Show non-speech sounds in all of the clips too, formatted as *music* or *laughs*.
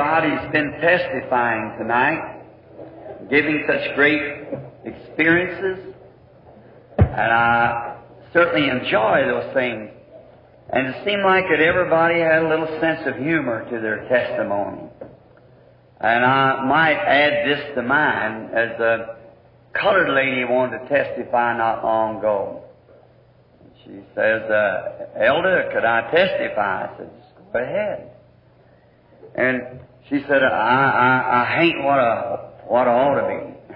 everybody's been testifying tonight, giving such great experiences, and I certainly enjoy those things. And it seemed like that everybody had a little sense of humor to their testimony. And I might add this to mine as a colored lady wanted to testify not long ago. She says, uh, Elder, could I testify? I said, go ahead. And she said, I, I, I hate what I, what I ought to be.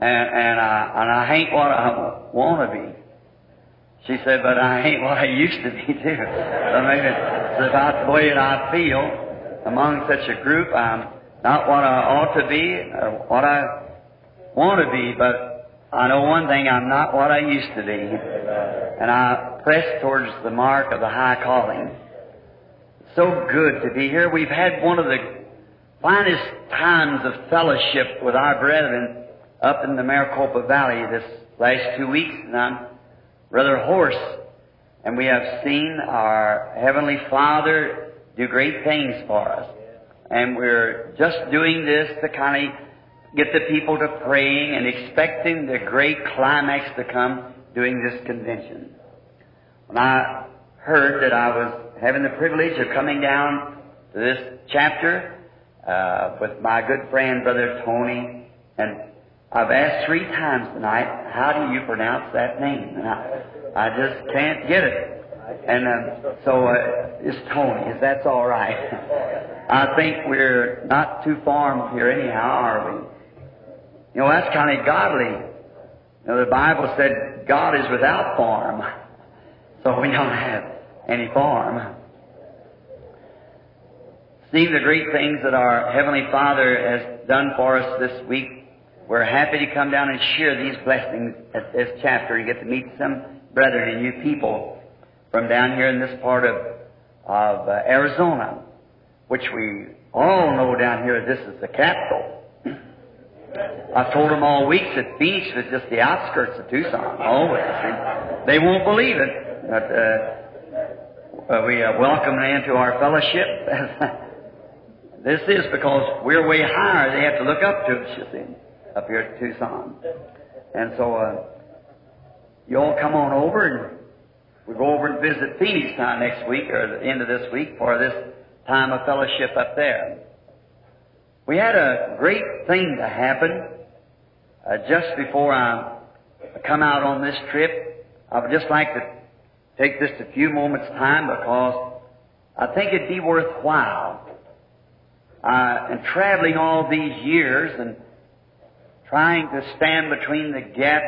And, and, I, and I hate what I want to be. She said, but I ain't what I used to be too. So maybe it's about the way that I feel among such a group. I'm not what I ought to be or what I want to be, but I know one thing, I'm not what I used to be. And I press towards the mark of the high calling. So good to be here. We've had one of the finest times of fellowship with our brethren up in the Maricopa Valley this last two weeks, and I'm rather hoarse. And we have seen our Heavenly Father do great things for us. And we're just doing this to kind of get the people to praying and expecting the great climax to come during this convention. When I heard that I was having the privilege of coming down to this chapter uh, with my good friend, Brother Tony, and I've asked three times tonight, how do you pronounce that name? And I, I just can't get it. And um, so uh, it's Tony, if that's all right. *laughs* I think we're not too far from here anyhow, are we? You know, that's kind of godly. You know, the Bible said God is without form. *laughs* So we don't have any form. Seeing the great things that our Heavenly Father has done for us this week, we're happy to come down and share these blessings at this chapter and get to meet some brethren and new people from down here in this part of, of uh, Arizona, which we all know down here this is the capital. I've told them all week that Phoenix is just the outskirts of Tucson, always. And they won't believe it, but uh, uh, we uh, welcome them into our fellowship. *laughs* this is because we're way higher. They have to look up to us, you see, up here at Tucson. And so uh, you all come on over and we go over and visit Phoenix time next week or the end of this week for this time of fellowship up there. We had a great thing to happen uh, just before I come out on this trip. I would just like to take just a few moments' time because I think it'd be worthwhile. Uh, and traveling all these years and trying to stand between the gap,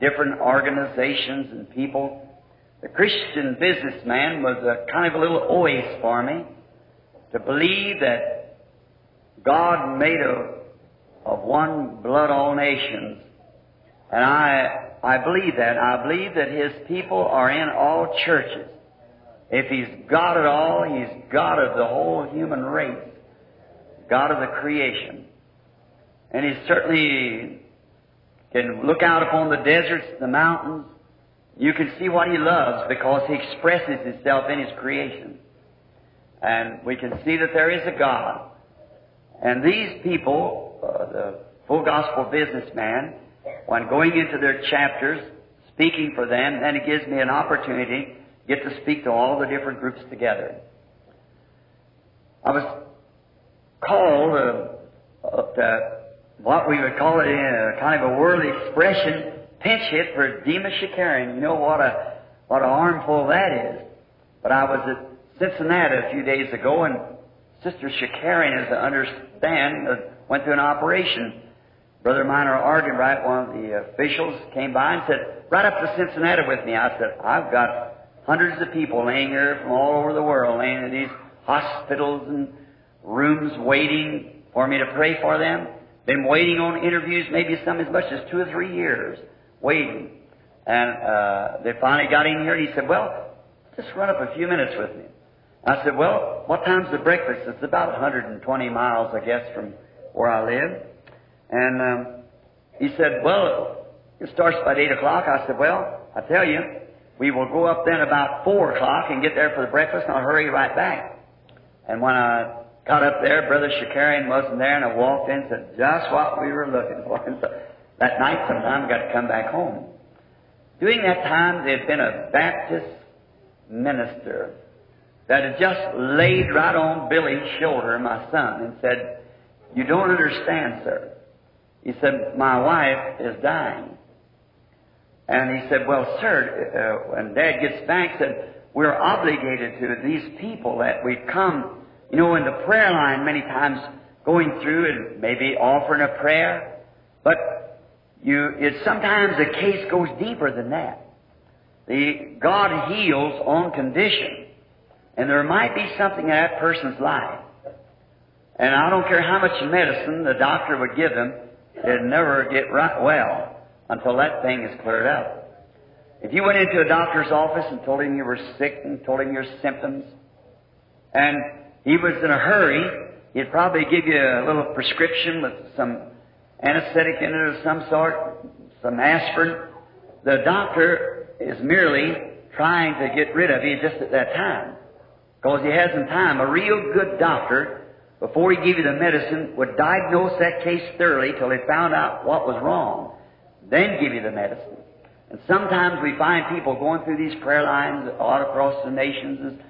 different organizations and people. The Christian businessman was a kind of a little oasis for me to believe that God made a, of one blood all nations. And I, I believe that. I believe that His people are in all churches. If He's God at all, He's God of the whole human race. God of the creation. And He certainly can look out upon the deserts, the mountains. You can see what He loves because He expresses Himself in His creation. And we can see that there is a God. And these people, uh, the full gospel businessman, when going into their chapters, speaking for them, then it gives me an opportunity to get to speak to all the different groups together. I was called uh, uh, to what we would call it in a kind of a worldly expression, pinch hit for Demos Shakarian. You know what a what an armful that is. But I was at Cincinnati a few days ago, and Sister Shakarian, as I understand, uh, went through an operation. Brother Miner Arganbright, one of the officials, came by and said, "Right up to Cincinnati with me." I said, "I've got hundreds of people laying here from all over the world, laying in these hospitals and rooms, waiting for me to pray for them." Been waiting on interviews, maybe some as much as two or three years, waiting. And uh, they finally got in here, and he said, Well, just run up a few minutes with me. I said, Well, what time's the breakfast? It's about 120 miles, I guess, from where I live. And um, he said, Well, it starts about 8 o'clock. I said, Well, I tell you, we will go up then about 4 o'clock and get there for the breakfast, and I'll hurry right back. And when I got up there, Brother Shakarian wasn't there, and I walked in and said, just what we were looking for. *laughs* And so that night sometime I got to come back home. During that time, there had been a Baptist minister that had just laid right on Billy's shoulder, my son, and said, You don't understand, sir. He said, My wife is dying. And he said, Well, sir, uh, when Dad gets back, said, We're obligated to these people that we come, you know, in the prayer line many times going through and maybe offering a prayer. But you, it sometimes the case goes deeper than that. The God heals on condition. And there might be something in that person's life. And I don't care how much medicine the doctor would give them, it'd never get right well until that thing is cleared up. If you went into a doctor's office and told him you were sick and told him your symptoms, and he was in a hurry, he'd probably give you a little prescription with some anesthetic in it of some sort, some aspirin. The doctor is merely trying to get rid of you just at that time. Because he hasn't time. A real good doctor, before he gave you the medicine, would diagnose that case thoroughly till he found out what was wrong. Then give you the medicine. And sometimes we find people going through these prayer lines all across the nations,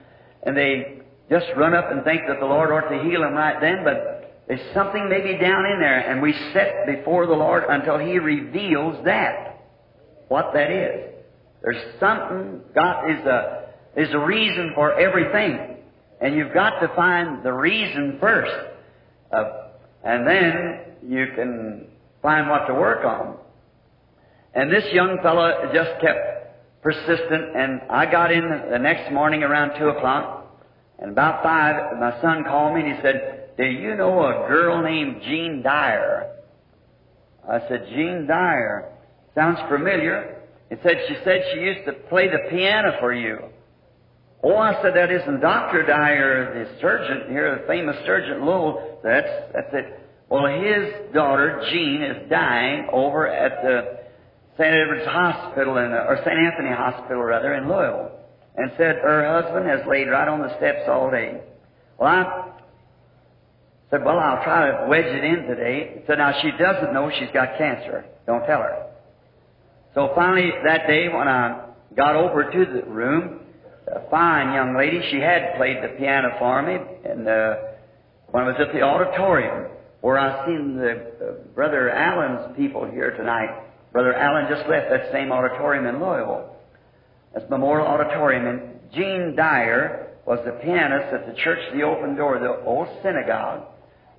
and they just run up and think that the Lord ought to heal them right then, but there's something maybe down in there, and we sit before the Lord until He reveals that, what that is. There's something, God is a, is a reason for everything. And you've got to find the reason first. Uh, and then you can find what to work on. And this young fellow just kept persistent, and I got in the next morning around 2 o'clock, and about 5, my son called me and he said, Do you know a girl named Jean Dyer? I said, Jean Dyer. Sounds familiar. He said, She said she used to play the piano for you. Oh, I said, that isn't Dr. Dyer, the surgeon here, the famous surgeon Lowell. That's, that's it. Well, his daughter, Jean, is dying over at the St. Edward's Hospital, in, or St. Anthony Hospital, rather, in Louisville. And said her husband has laid right on the steps all day. Well, I said, well, I'll try to wedge it in today. Said, now she doesn't know she's got cancer. Don't tell her. So finally, that day, when I got over to the room, a fine young lady. She had played the piano for me, and uh, when I was at the auditorium, where I seen the uh, Brother Allen's people here tonight. Brother Allen just left that same auditorium in Louisville. That's Memorial Auditorium, and Jean Dyer was the pianist at the Church of the Open Door, the old synagogue,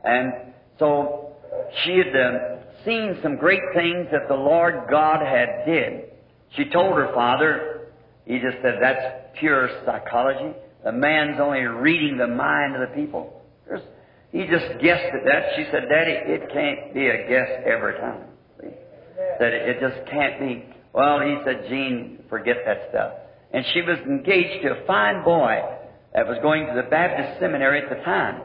and so she had uh, seen some great things that the Lord God had did. She told her father, he just said, that's pure psychology. The man's only reading the mind of the people. There's, he just guessed at that. She said, Daddy, it can't be a guess every time. That it just can't be. Well, he said, Jean, forget that stuff. And she was engaged to a fine boy that was going to the Baptist seminary at the time.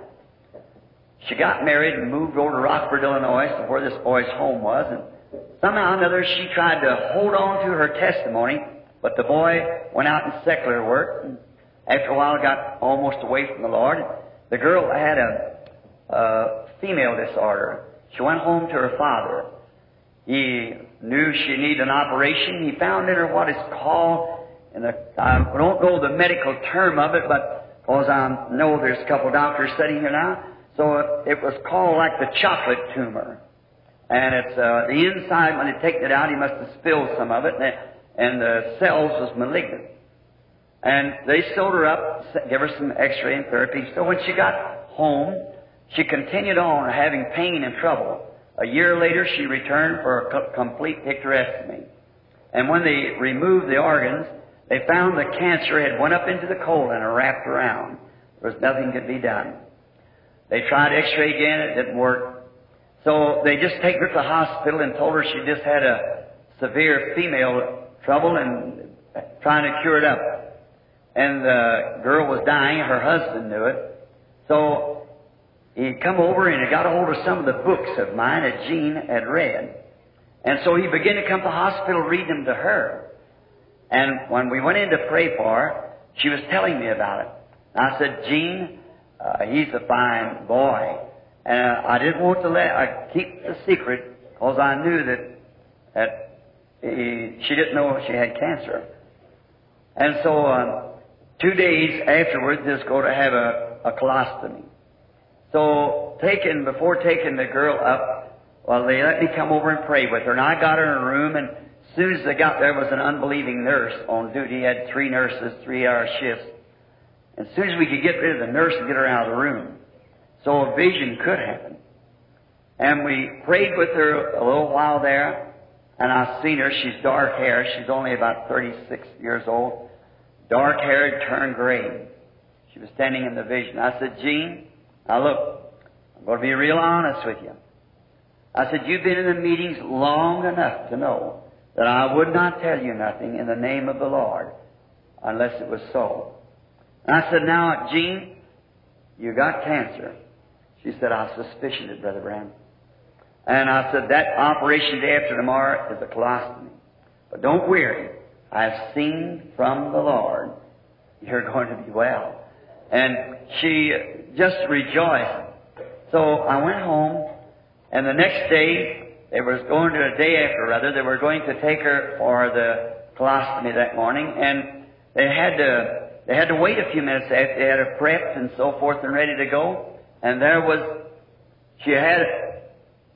She got married and moved over to Rockford, Illinois, where this boy's home was, and somehow or another she tried to hold on to her testimony but the boy went out in secular work, and after a while got almost away from the Lord. The girl had a, a female disorder. She went home to her father. He knew she needed an operation. He found in her what is called, the, I don't know the medical term of it, but because I know there's a couple of doctors sitting here now, so it, it was called like the chocolate tumor. And it's uh, the inside, when they take it out, he must have spilled some of it. And and the cells was malignant. And they sewed her up, gave her some x-ray and therapy. So when she got home, she continued on having pain and trouble. A year later, she returned for a complete hysterectomy. And when they removed the organs, they found the cancer had went up into the colon and wrapped around. There was nothing could be done. They tried x-ray again, it didn't work. So they just take her to the hospital and told her she just had a severe female trouble and trying to cure it up. And the girl was dying. Her husband knew it. So he come over and he got a hold of some of the books of mine that Jean had read. And so he began to come to the hospital, reading them to her. And when we went in to pray for her, she was telling me about it. And I said, Jean, Uh, he's a fine boy. And uh, I didn't want to let, I keep the secret because I knew that, that he, she didn't know she had cancer. And so, uh, two days afterwards, just go to have a, a colostomy. So, taking, before taking the girl up, well, they let me come over and pray with her. And I got her in a room, and as soon as they got there, was an unbelieving nurse on duty. He had three nurses, three hour shifts. As soon as we could get rid of the nurse and get her out of the room. So a vision could happen. And we prayed with her a little while there, and I seen her. She's dark hair. She's only about 36 years old. Dark haired, turned gray. She was standing in the vision. I said, Jean, now look, I'm going to be real honest with you. I said, you've been in the meetings long enough to know that I would not tell you nothing in the name of the Lord unless it was so. And I said, now, Jean, you got cancer. She said, I suspicioned it, Brother Brown. And I said, that operation day after tomorrow is a colostomy. But don't worry. I've seen from the Lord you're going to be well. And she just rejoiced. So I went home, and the next day, they was going to a day after rather, they were going to take her for the colostomy that morning, and they had to they had to wait a few minutes after they had her prepped and so forth and ready to go. And there was, she had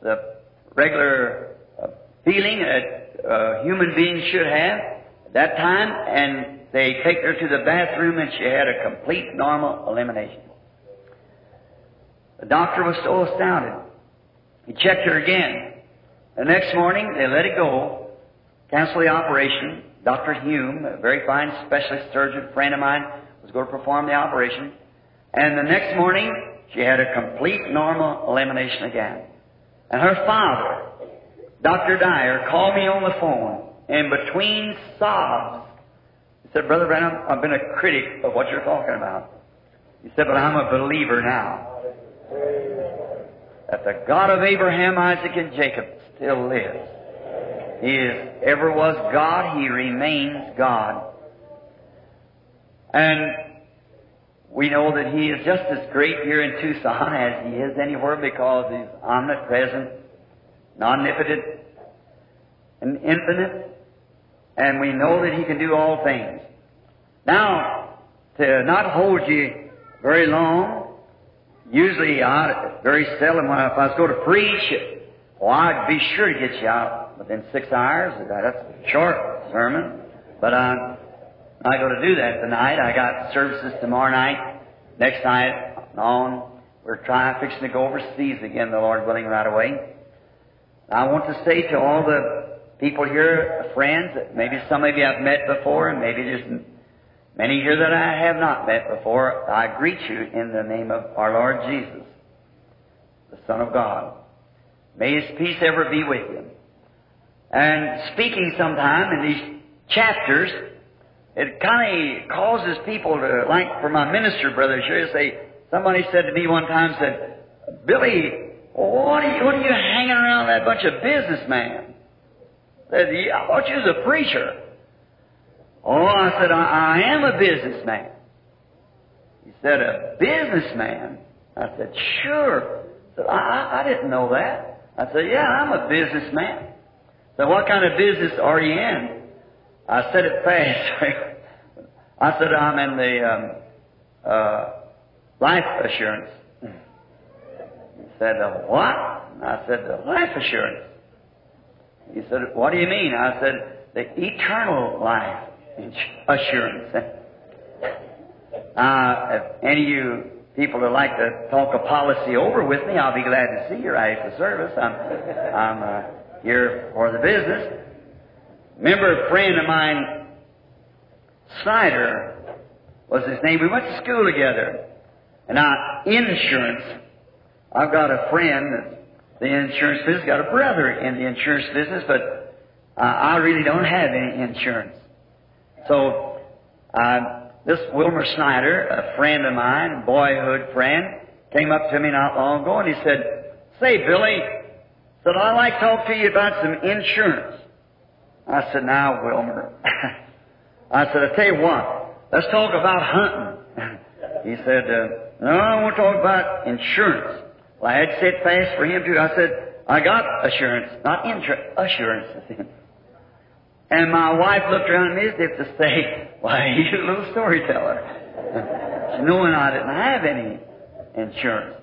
the regular uh, feeling that a human being should have at that time, and they take her to the bathroom and she had a complete normal elimination. The doctor was so astounded. He checked her again. The next morning, they let it go, cancel the operation. Dr. Hume, a very fine specialist surgeon friend of mine, was going to perform the operation. And the next morning, she had a complete normal elimination again. And her father, Dr. Dyer, called me on the phone, and between sobs, he said, Brother Branham, I've been a critic of what you're talking about. He said, but I'm a believer now. That the God of Abraham, Isaac, and Jacob still lives. He is, ever was God, He remains God. And we know that He is just as great here in Tucson as He is anywhere because He's omnipresent, omnipotent, and infinite. And we know that He can do all things. Now, to not hold you very long, usually I, very seldom when I, if I was going to preach, well, I'd be sure to get you out within six hours. That's a short sermon. But uh, I'm not going to do that tonight. I got services tomorrow night. Next night on, we're trying, fixing to go overseas again, the Lord willing, right away. I want to say to all the people here, friends, that maybe some of you I've met before, and maybe there's many here that I have not met before. I greet you in the name of our Lord Jesus, the Son of God. May His peace ever be with you. And speaking sometime in these chapters, it kind of causes people to, like for my minister brother here, say, somebody said to me one time, said, Billy, what are you, what are you hanging around that bunch of businessmen? Said, I thought you was a preacher. Oh, I said, I, I am a businessman. He said, a businessman? I said, sure. I said, I, I didn't know that. I said, yeah, I'm a businessman. So what kind of business are you in? I said it fast. *laughs* I said, I'm in the um, uh, life assurance. He said, what? I said, the life assurance. He said, what do you mean? I said, the eternal life assurance. uh, if any of you people would like to talk a policy over with me, I'll be glad to see you right after service. I'm, I'm uh, here for the business. Remember a friend of mine, Snyder was his name. We went to school together. And now, insurance. I've got a friend that's the insurance business, got a brother in the insurance business, but uh, I really don't have any insurance. So, uh, this Wilmer Snyder, a friend of mine, a boyhood friend, came up to me not long ago and he said, Say, Billy, said, I'd like to talk to you about some insurance. I said, now, Wilmer. *laughs* I said, I tell you what, let's talk about hunting. *laughs* he said, uh, No, I want to talk about insurance. Well, I had set fast for him too. I said, I got assurance, not insurance, assurance. *laughs* and my wife looked around at me as if to say, why, *laughs* you little storyteller. Knowing I didn't have any insurance.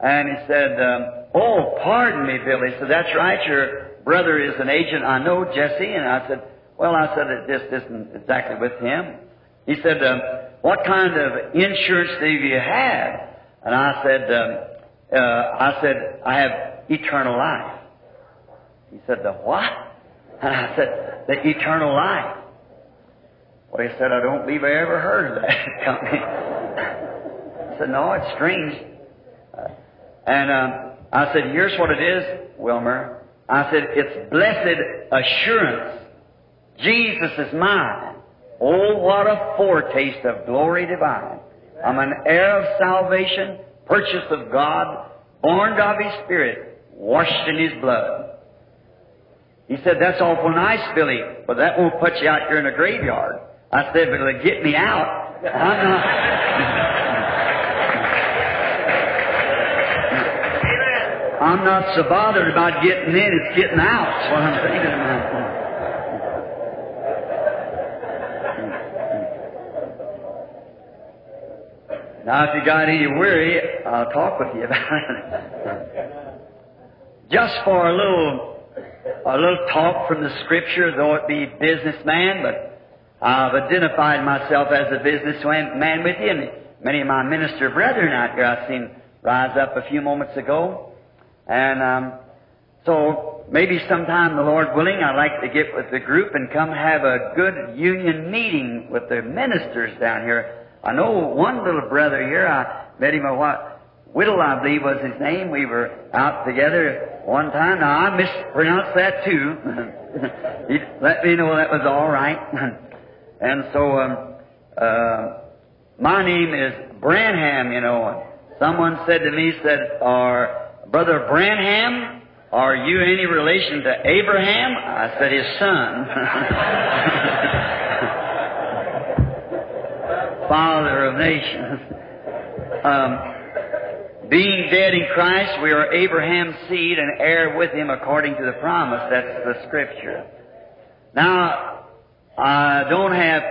And he said, um, oh, pardon me, Billy. Said, that's right, your brother is an agent. I know, Jesse. And I said, well, I said, just isn't exactly with him. He said, um, what kind of insurance do you have? And I said, um, uh, I said, I have eternal life. He said, the what? *laughs* And I said, the eternal life. Well, he said, I don't believe I ever heard of that *laughs* company. I said, no, it's strange. And um, I said, here's what it is, Wilmer. I said, it's blessed assurance. Jesus is mine. Oh, what a foretaste of glory divine. I'm an heir of salvation, purchased of God, born of His Spirit, washed in His blood. He said, that's awful nice, Billy, but that won't put you out here in a graveyard. I said, but it'll get me out. I'm not. I'm not so bothered about getting in, it's getting out. That's what I'm thinking about. Now, if you got any worry, I'll talk with you about it. Just for a little, a little talk from the Scripture, though it be businessman, but I've identified myself as a businessman with you. And many of my minister brethren out here I've seen rise up a few moments ago. And um, so maybe sometime, the Lord willing, I'd like to get with the group and come have a good union meeting with the ministers down here. I know one little brother here. I met him a while. Whittle, I believe, was his name. We were out together one time. Now, I mispronounced that too. *laughs* he let me know that was all right. *laughs* and so, um, uh, my name is Branham, you know. Someone said to me, said, or Brother Branham, are you any relation to Abraham? I said, his son. *laughs* Father of nations. Um, being dead in Christ, we are Abraham's seed and heir with him according to the promise. That's the scripture. Now, I don't have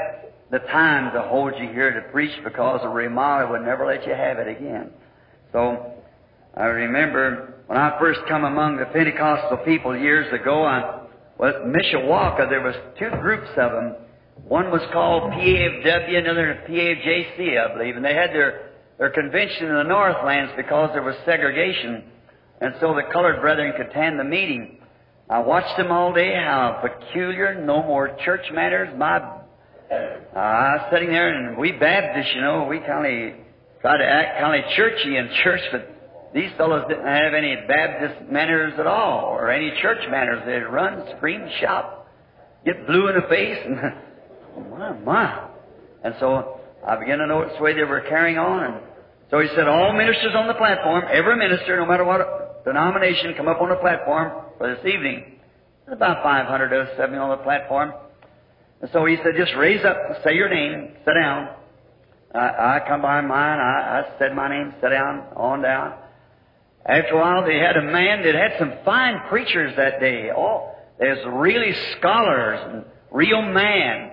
the time to hold you here to preach because the Ramah would never let you have it again. So, I remember when I first come among the Pentecostal people years ago, I was Mishawaka, there was two groups of them. One was called PAFW, another PAFJC, I believe, and they had their, their convention in the Northlands because there was segregation, and so the colored brethren could attend the meeting. I watched them all day, how peculiar, no more church manners. My, uh, I was sitting there, and we Baptists, you know, we kind of try to act kind of churchy in *laughs* church, but these fellows didn't have any Baptist manners at all, or any church manners. They'd run, scream, shout, get blue in the face, and *laughs* my, my. And so I began to notice the way they were carrying on. And so he said, all ministers on the platform, every minister, no matter what denomination, come up on the platform for this evening. There's about 500 of us sitting on the platform. And so he said, just raise up, say your name, sit down. I, I come by mine, I, I said my name, sit down, on down. After a while, they had a man that had some fine preachers that day. Oh, there's really scholars and real man.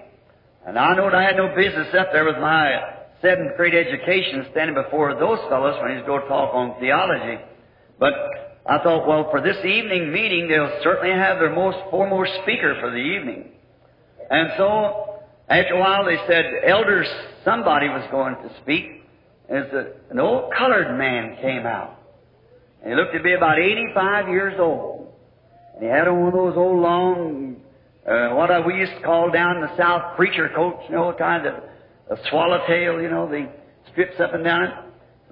And I knowed I had no business up there with my seventh grade education standing before those fellows when he's going to talk on theology. But I thought, well, for this evening meeting, they'll certainly have their most foremost speaker for the evening. And so, after a while, they said, elders, somebody was going to speak. As an old colored man came out. And he looked to be about 85 years old. And he had on one of those old long, uh, what we used to call down in the South preacher coats, you know, kind of a swallowtail, you know, the strips up and down it,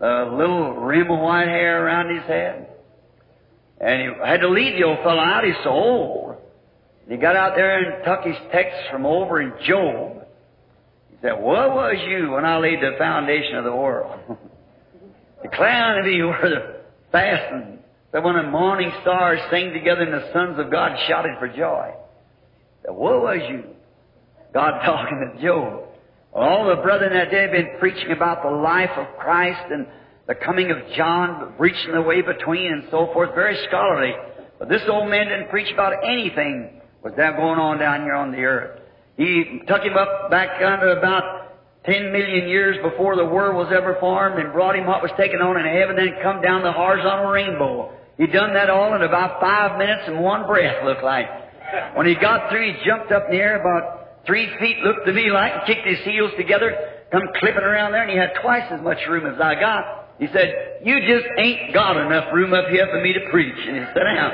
a little rim of white hair around his head. And he had to lead the old fellow out. He's so old. And he got out there and took his text from over in Job. He said, What was you when I laid the foundation of the world? *laughs* Declare unto me where the fastened. That when the morning stars sang together and the sons of God shouted for joy. That woe was you. God *laughs* talking to Job. All the brethren that day have been preaching about the life of Christ and the coming of John, reaching the way between and so forth, very scholarly. But this old man didn't preach about anything was that going on down here on the earth. He took him up back under about 10 million years before the world was ever formed and brought him what was taken on in heaven, then come down the horizontal rainbow. He done that all in about five minutes and one breath, looked like. When he got through, he jumped up in the air about three feet, looked to me like, and kicked his heels together, come clipping around there, and he had twice as much room as I got. He said, You just ain't got enough room up here for me to preach. And he sat down.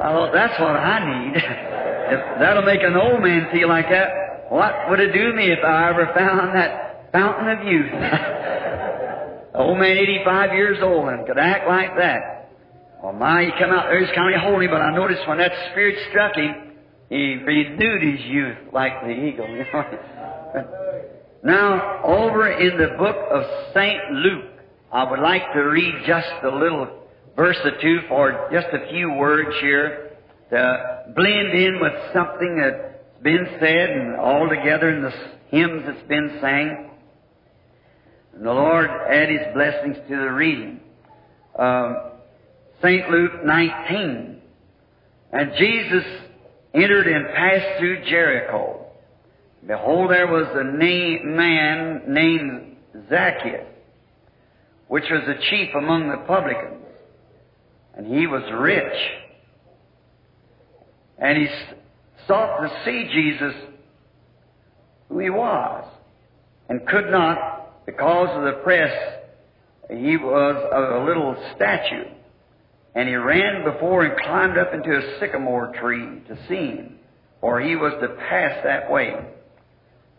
I thought, that's what I need. *laughs* if that'll make an old man feel like that, what would it do me if I ever found that fountain of youth? *laughs* old man, 85 years old, and could act like that. Well, my, he come out there, he's kind of holy, but I noticed when that spirit struck him, he renewed his youth like the eagle. You know? now, over in the book of St. Luke, I would like to read just a little verse or two for just a few words here to blend in with something that's been said and all together in the hymns that's been sang. And the Lord add His blessings to the reading. Um, St. Luke 19. And Jesus entered and passed through Jericho. Behold, there was a man named Zacchaeus, which was the chief among the publicans. And he was rich. And he sought to see Jesus, who he was, and could not because of the press. He was a little statue. And he ran before and climbed up into a sycamore tree to see him, for he was to pass that way.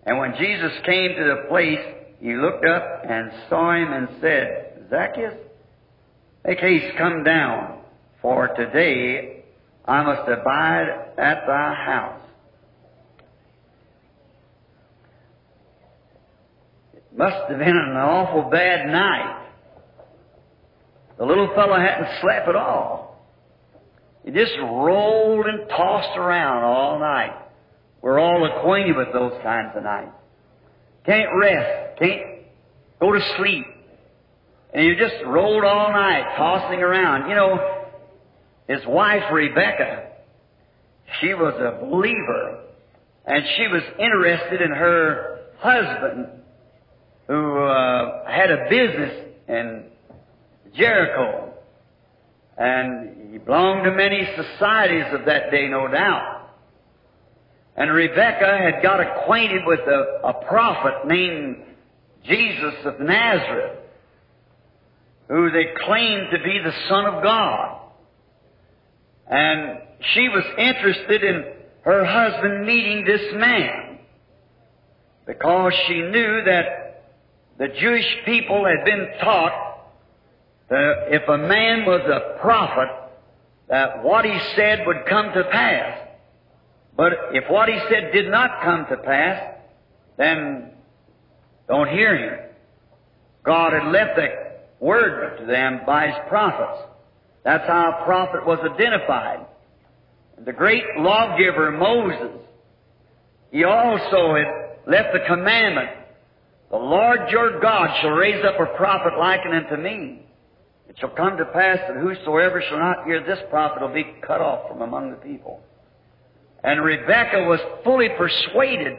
And when Jesus came to the place, he looked up and saw him and said, Zacchaeus, make haste, come down, for today I must abide at thy house. It must have been an awful bad night. The little fellow hadn't slept at all. He just rolled and tossed around all night. We're all acquainted with those kinds of nights. Can't rest, can't go to sleep. And you just rolled all night, tossing around. You know, his wife, Rebecca, she was a believer, and she was interested in her husband, who uh, had a business in Jericho. And he belonged to many societies of that day, no doubt. And Rebecca had got acquainted with a, a prophet named Jesus of Nazareth, who they claimed to be the Son of God. And she was interested in her husband meeting this man because she knew that the Jewish people had been taught that if a man was a prophet, that what he said would come to pass. But if what he said did not come to pass, then don't hear him. God had left that word to them by his prophets. That's how a prophet was identified. The great lawgiver Moses, he also had left the commandment, the Lord your God shall raise up a prophet likened unto me. It shall come to pass that whosoever shall not hear this prophet will be cut off from among the people. And Rebekah was fully persuaded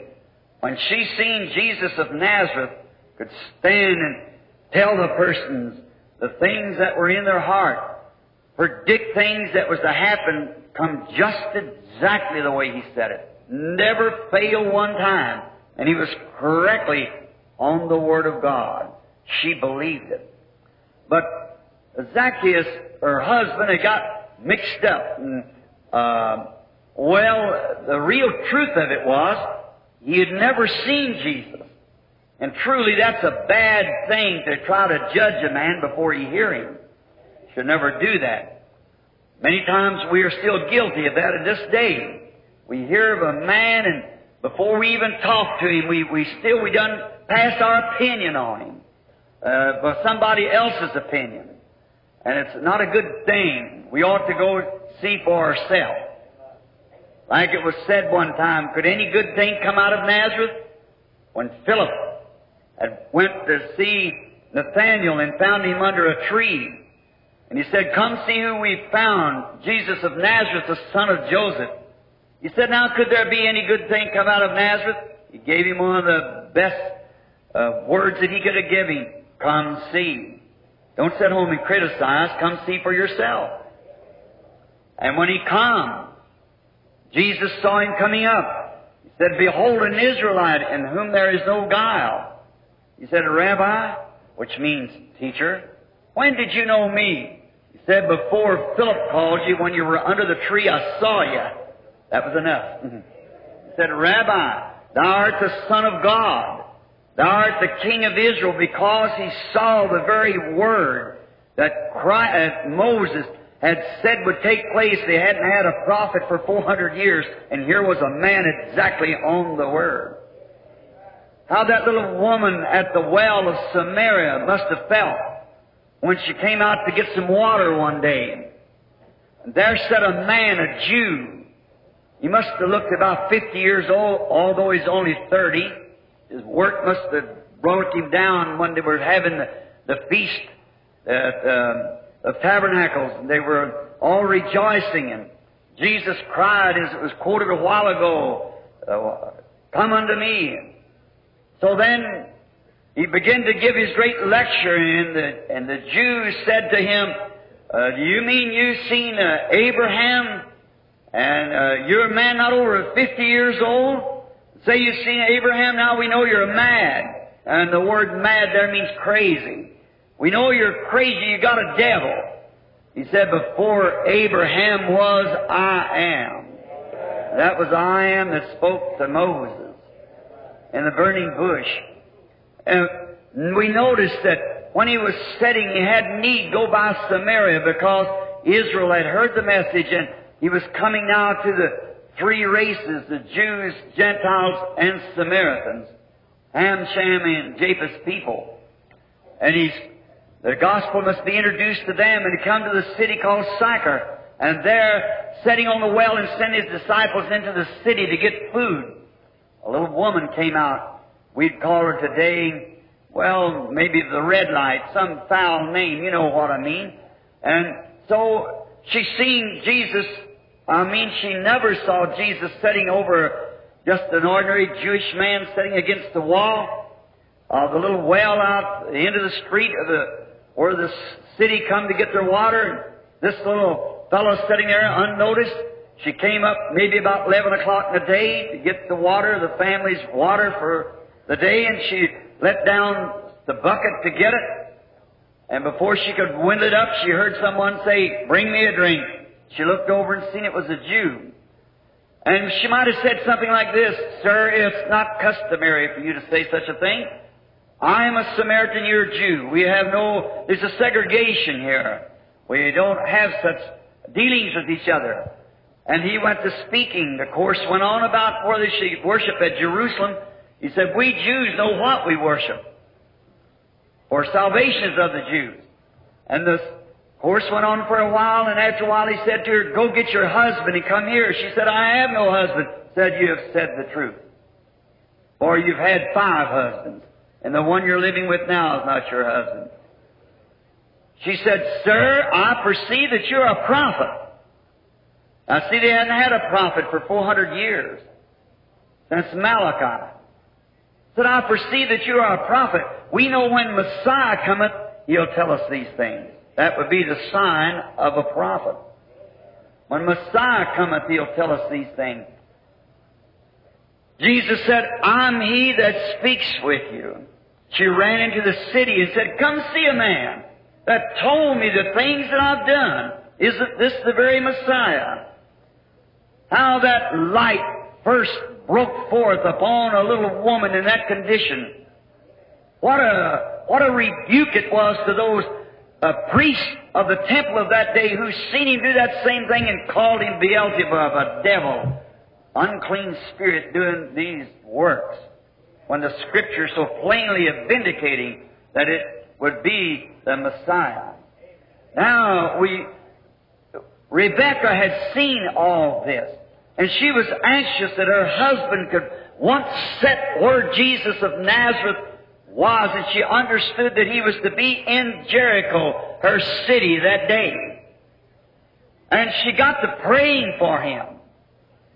when she seen Jesus of Nazareth could stand and tell the persons the things that were in their heart, predict things that was to happen, come just exactly the way he said it. Never failed one time. And he was correctly on the Word of God. She believed it. But Zacchaeus, her husband, had got mixed up. And, uh, well, the real truth of it was, he had never seen Jesus. And truly, that's a bad thing to try to judge a man before you hear him. Should never do that. Many times we are still guilty of that in this day. We hear of a man and before we even talk to him, we, we still, we done pass our opinion on him. Uh, by somebody else's opinion. And it's not a good thing. We ought to go see for ourselves. Like it was said one time, could any good thing come out of Nazareth? When Philip had went to see Nathanael and found him under a tree, and he said, Come see who we found, Jesus of Nazareth, the son of Joseph. He said, Now could there be any good thing come out of Nazareth? He gave him one of the best uh, words that he could have given. Come see. Don't sit home and criticize. Come see for yourself. And when he come, Jesus saw him coming up. He said, Behold an Israelite in whom there is no guile. He said, Rabbi, which means teacher, when did you know me? He said, Before Philip called you, when you were under the tree, I saw you. That was enough. *laughs* he said, Rabbi, thou art the Son of God. Thou art the King of Israel because he saw the very word that Christ, uh, Moses had said would take place. They hadn't had a prophet for 400 years, and here was a man exactly on the word. How that little woman at the well of Samaria must have felt when she came out to get some water one day. There sat a man, a Jew. He must have looked about 50 years old, although he's only 30. His work must have brought him down when they were having the, the feast at, uh, of tabernacles. They were all rejoicing, and Jesus cried, as it was quoted a while ago, uh, Come unto me. So then he began to give his great lecture, and the, and the Jews said to him, uh, Do you mean you've seen uh, Abraham, and uh, you're a man not over 50 years old? Say you've seen Abraham, now we know you're mad. And the word mad there means crazy. We know you're crazy, you got a devil. He said, Before Abraham was, I am. That was I am that spoke to Moses in the burning bush. And we noticed that when he was setting, he had need go by Samaria because Israel had heard the message and he was coming now to the three races, the Jews, Gentiles, and Samaritans, Ham, and Japheth's people. And he's, the gospel must be introduced to them, and come to the city called Sychar, and there, sitting on the well and sent his disciples into the city to get food. A little woman came out. We'd call her today, well, maybe the red light, some foul name, you know what I mean. And so she seen Jesus I mean, she never saw Jesus sitting over just an ordinary Jewish man sitting against the wall of the little well out of the street of the where the city come to get their water. This little fellow sitting there unnoticed. She came up maybe about eleven o'clock in the day to get the water, the family's water for the day, and she let down the bucket to get it. And before she could wind it up, she heard someone say, "Bring me a drink." She looked over and seen it was a Jew. And she might have said something like this, Sir, it's not customary for you to say such a thing. I am a Samaritan, you're a Jew. We have no, there's a segregation here. We don't have such dealings with each other. And he went to speaking. The course went on about whether she worship at Jerusalem. He said, we Jews know what we worship. For salvation is of the Jews. And the Horse went on for a while, and after a while he said to her, Go get your husband and come here. She said, I have no husband. Said, You have said the truth. For you've had five husbands, and the one you're living with now is not your husband. She said, Sir, I perceive that you're a prophet. Now see, they hadn't had a prophet for 400 years. Since Malachi. Said, I perceive that you are a prophet. We know when Messiah cometh, he'll tell us these things. That would be the sign of a prophet. When Messiah cometh, he'll tell us these things. Jesus said, I'm he that speaks with you. She ran into the city and said, Come see a man that told me the things that I've done. Isn't this the very Messiah? How that light first broke forth upon a little woman in that condition. What a, what a rebuke it was to those a priest of the temple of that day who seen him do that same thing and called him Beelzebub, a devil, unclean spirit doing these works. When the scripture so plainly vindicating that it would be the Messiah. Now we, Rebecca had seen all this. And she was anxious that her husband could once set where Jesus of Nazareth was, and she understood that he was to be in Jericho, her city, that day. And she got to praying for him.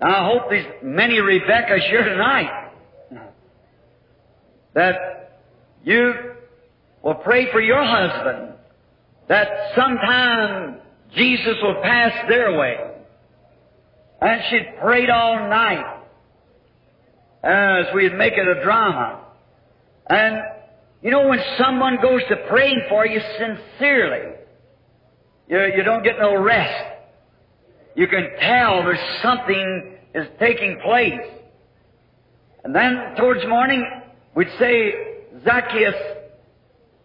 Now, I hope there's many Rebecca's here tonight that you will pray for your husband that sometime Jesus will pass their way. And she prayed all night as we'd make it a drama. And you know, when someone goes to praying for you sincerely, you, you don't get no rest. You can tell there's something is taking place. And then towards morning, we'd say Zacchaeus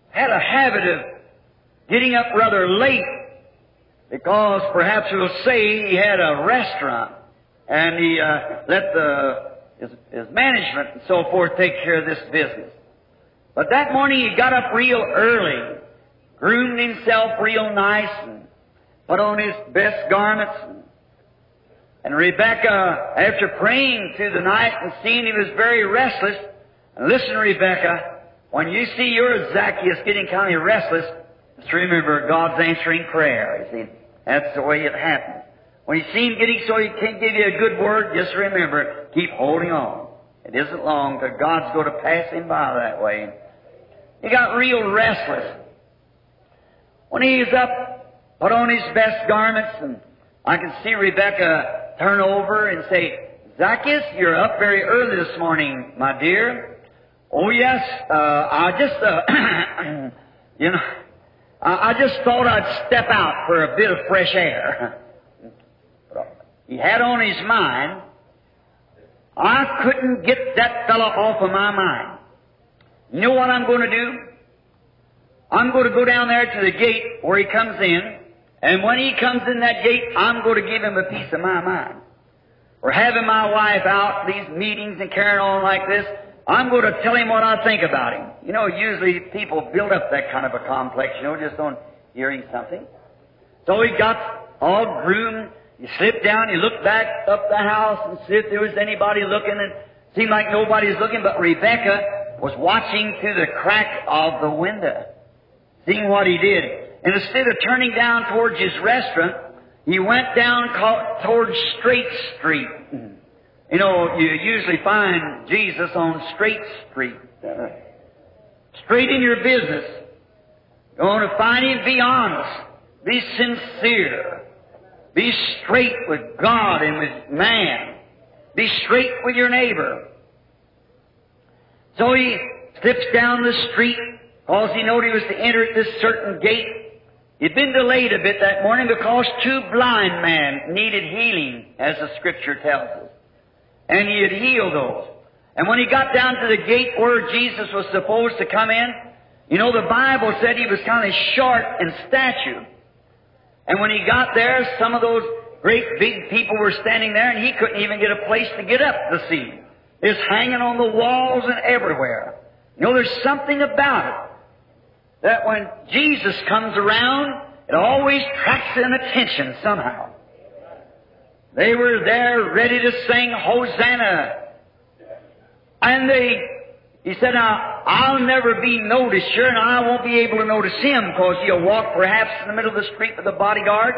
had a habit of getting up rather late because perhaps we'll say he had a restaurant and he uh, let the his, his management and so forth take care of this business. But that morning he got up real early, groomed himself real nice, and put on his best garments. And Rebecca, after praying through the night and seeing he was very restless, and listen, Rebecca, when you see your Zacchaeus getting kind of restless, just remember God's answering prayer. You see, that's the way it happens. When you see him getting so he can't give you a good word, just remember, keep holding on. It isn't long till God's going to pass him by that way. He got real restless. When he he's up, put on his best garments, and I can see Rebecca turn over and say, Zacchaeus, you're up very early this morning, my dear. Oh yes, uh, I just, uh, *clears throat* you know, I, I just thought I'd step out for a bit of fresh air. he had on his mind, I couldn't get that fellow off of my mind. You know what I'm going to do? I'm going to go down there to the gate where he comes in, and when he comes in that gate, I'm going to give him a piece of my mind. We're having my wife out, these meetings and carrying on like this. I'm going to tell him what I think about him. You know, usually people build up that kind of a complex, you know, just on hearing something. So he got all groomed. he slipped down, he looked back up the house and see if there was anybody looking. And seemed like nobody was looking, but Rebecca was watching through the crack of the window, seeing what he did. And instead of turning down towards his restaurant, he went down towards Straight Street. You know, you usually find Jesus on Straight Street. Straight in your business. You want to find Him, be honest. Be sincere. Be straight with God and with man. Be straight with your neighbor. So he slips down the street All he knew he was to enter at this certain gate. He'd been delayed a bit that morning because two blind men needed healing, as the Scripture tells us. And he had healed those. And when he got down to the gate where Jesus was supposed to come in, you know, the Bible said he was kind of short in stature. And when he got there, some of those great big people were standing there and he couldn't even get a place to get up to see. It's hanging on the walls and everywhere. You know, there's something about it that when Jesus comes around, it always attracts an attention somehow. They were there ready to sing Hosanna. And they, he said, now, I'll never be noticed here and I won't be able to notice him because he'll walk perhaps in the middle of the street with a bodyguard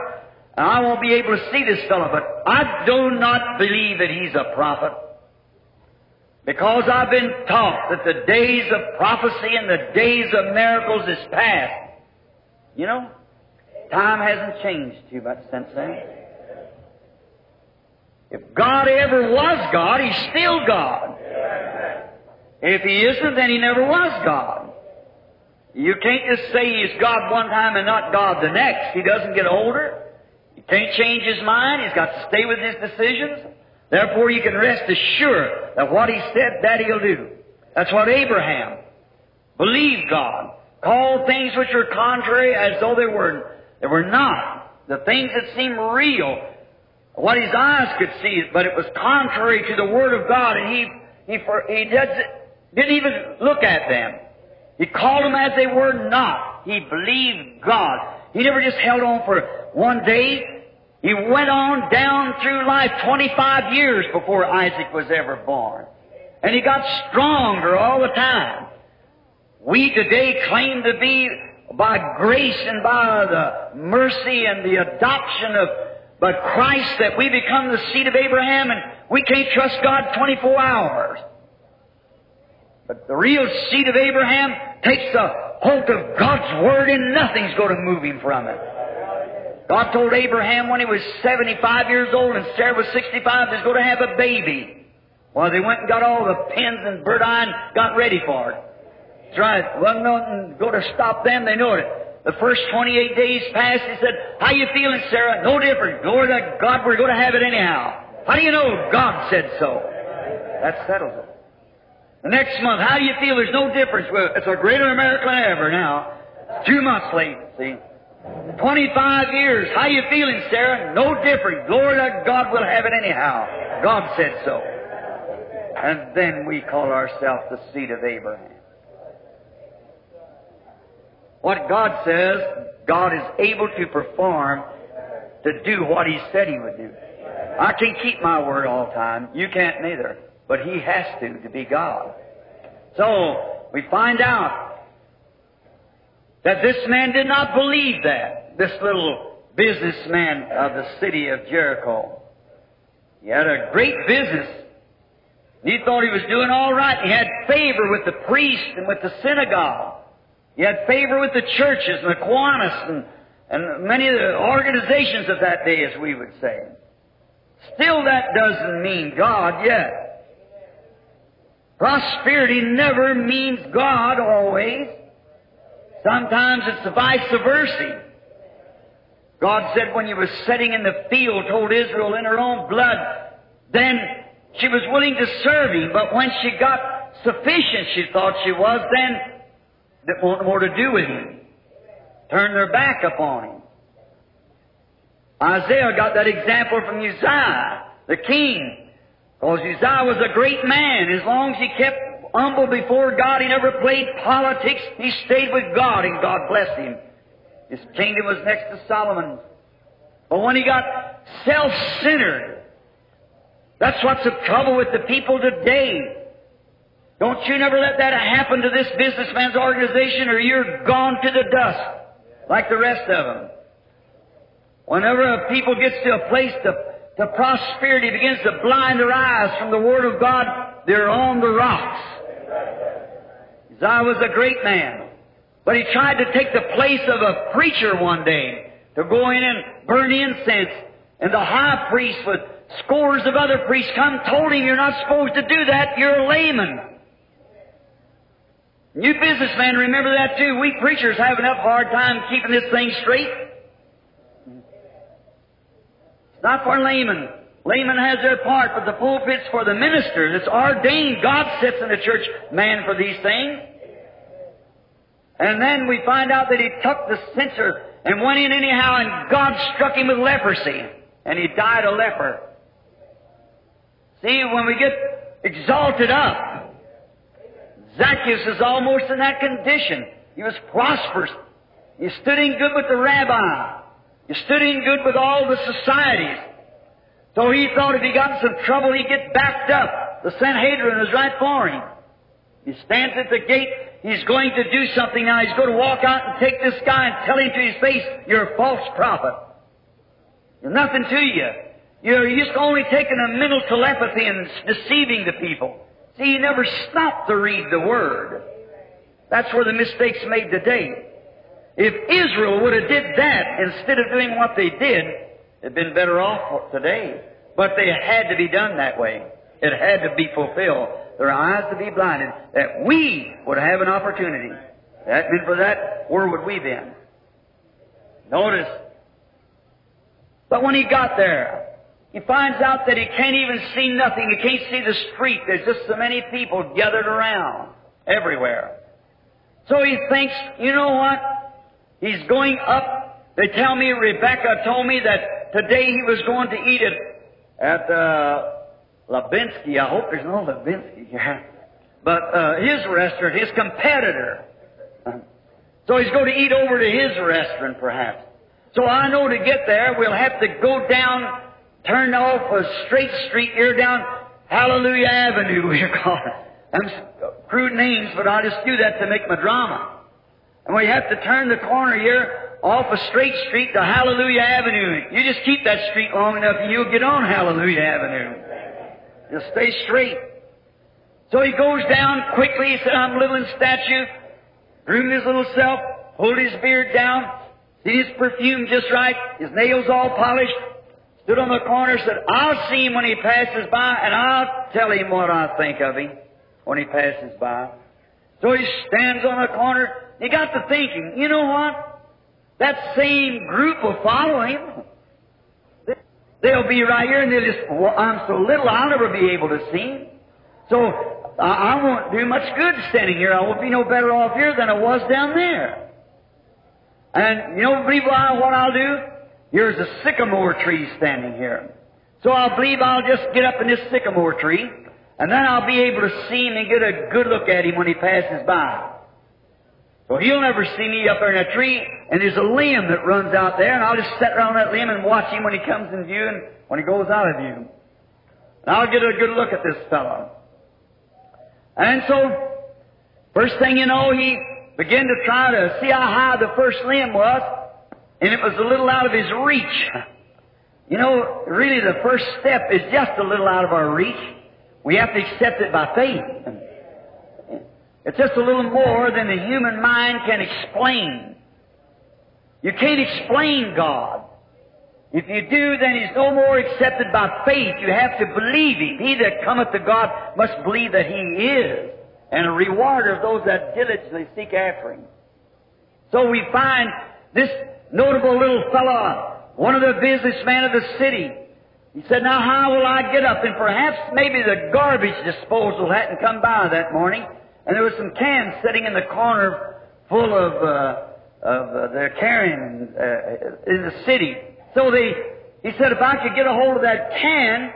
and I won't be able to see this fellow, but I do not believe that he's a prophet. Because I've been taught that the days of prophecy and the days of miracles is past. You know, time hasn't changed too much since then. If God ever was God, He's still God. If He isn't, then He never was God. You can't just say He's God one time and not God the next. He doesn't get older. He can't change His mind. He's got to stay with His decisions. Therefore, you can rest assured that what He said, that He'll do. That's what Abraham believed God. Called things which were contrary as though they were, they were not. The things that seemed real, what his eyes could see, but it was contrary to the Word of God, and he, he, he didn't even look at them. He called them as they were not. He believed God. He never just held on for one day. He went on down through life 25 years before Isaac was ever born. And he got stronger all the time. We today claim to be by grace and by the mercy and the adoption of but Christ that we become the seed of Abraham and we can't trust God 24 hours. But the real seed of Abraham takes a hold of God's Word and nothing's going to move him from it. God told Abraham when he was 75 years old and Sarah was 65 he's going to have a baby. Well, they went and got all the pins and and got ready for it. That's right. Wasn't nothing going to stop them. They knew it. The first 28 days passed. He said, How you feeling, Sarah? No different. Glory to God, we're going to have it anyhow. How do you know? God said so. That settles it. The next month, how do you feel? There's no difference. Well, it's a greater America than ever now. Two months late, see. 25 years. How you feeling, Sarah? No different. Glory to God, we'll have it anyhow. God said so. And then we call ourselves the seed of Abraham. What God says, God is able to perform to do what He said He would do. I can't keep my word all the time. You can't neither. But He has to, to be God. So, we find out that this man did not believe that, this little businessman of the city of Jericho. He had a great business. He thought he was doing all right. He had favor with the priest and with the synagogue. He had favor with the churches and the Kiwanis and, and many of the organizations of that day, as we would say. Still, that doesn't mean God yet. Prosperity never means God always. Sometimes it's the vice versa. God said when you were sitting in the field, told Israel in her own blood, then she was willing to serve him, but when she got sufficient, she thought she was, then didn't want more to do with him. Turned their back upon him. Isaiah got that example from Uzziah, the king. Because Uzziah was a great man. As long as he kept humble before God, he never played politics. He stayed with God, and God blessed him. His kingdom was next to Solomon's. But when he got self-centered, that's what's the trouble with the people today. Don't you never let that happen to this businessman's organization or you're gone to the dust like the rest of them. Whenever a people gets to a place to, to prosperity begins to blind their eyes from the Word of God, they're on the rocks. Uzziah was a great man, but he tried to take the place of a preacher one day to go in and burn incense, and the high priest with scores of other priests come told him, you're not supposed to do that, you're a layman. You businessmen remember that too. We preachers have enough hard time keeping this thing straight. It's not for laymen. Laymen has their part, but the pulpit's for the minister. It's ordained. God sits in the church man for these things. And then we find out that he took the censer and went in anyhow, and God struck him with leprosy, and he died a leper. See, when we get exalted up, Zacchaeus is almost in that condition. He was prosperous. He stood in good with the rabbi. He stood in good with all the societies. So he thought if he got in some trouble, he'd get backed up. The Sanhedrin was right for him. He stands at the gate. He's going to do something now. He's going to walk out and take this guy and tell him to his face, you're a false prophet. There's nothing to you. You're just only taking a mental telepathy and deceiving the people. See, he never stopped to read the Word. That's where the mistake's made today. If Israel would have did that instead of doing what they did, it'd been better off today. But they had to be done that way. It had to be fulfilled. Their eyes to be blinded, that we would have an opportunity. That meant for that, where would we been? Notice. But when he got there, he finds out that he can't even see nothing. He can't see the street. There's just so many people gathered around everywhere. So he thinks, you know what? He's going up. They tell me Rebecca told me that today he was going to eat it at uh, Labinsky. I hope there's no Labinsky here. But uh, his restaurant, his competitor. So he's going to eat over to his restaurant, perhaps. So I know to get there, we'll have to go down, turn off a straight street here down Hallelujah Avenue, *laughs* we call it. Them crude names, but I'll just do that to make my drama. And we have to turn the corner here off a straight street to Hallelujah Avenue. You just keep that street long enough and you'll get on Hallelujah Avenue. Just stay straight. So he goes down quickly. He said, I'm little in stature, groomed his little self, pulled his beard down, did his perfume just right, his nails all polished, stood on the corner, said, I'll see him when he passes by, and I'll tell him what I think of him when he passes by. So he stands on the corner. He got to thinking, you know what? That same group will follow him. They'll be right here and they'll just, well, I'm so little I'll never be able to see. So I, I won't do much good standing here. I won't be no better off here than I was down there. And you know, believe what I'll do? Here's a sycamore tree standing here. So I believe I'll just get up in this sycamore tree, and then I'll be able to see him and get a good look at him when he passes by. So he'll never see me up there in a tree, and there's a limb that runs out there, and I'll just sit around that limb and watch him when he comes in view and when he goes out of view. And I'll get a good look at this fellow. And so, first thing you know, he began to try to see how high the first limb was, and it was a little out of his reach. You know, really the first step is just a little out of our reach. We have to accept it by faith. It's just a little more than the human mind can explain. You can't explain God. If you do, then He's no more accepted by faith. You have to believe Him. He that cometh to God must believe that He is, and a rewarder of those that diligently seek after Him. So we find this notable little fellow, one of the businessmen of the city. He said, Now how will I get up? And perhaps maybe the garbage disposal hadn't come by that morning, and there was some cans sitting in the corner full of, uh, of uh, their carrying uh, in the city. So they, he said, if I could get a hold of that can,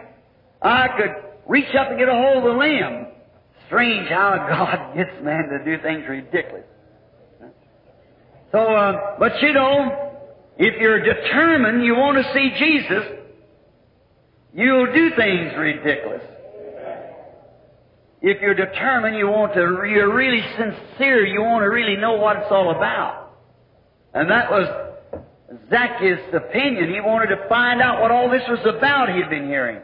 I could reach up and get a hold of the limb. Strange how *laughs* God gets man to do things ridiculous. So, uh, but you know, if you're determined you want to see Jesus, you'll do things ridiculous. If you're determined you want to, you're really sincere, you want to really know what it's all about. And that was Zacchaeus' opinion. He wanted to find out what all this was about he'd been hearing.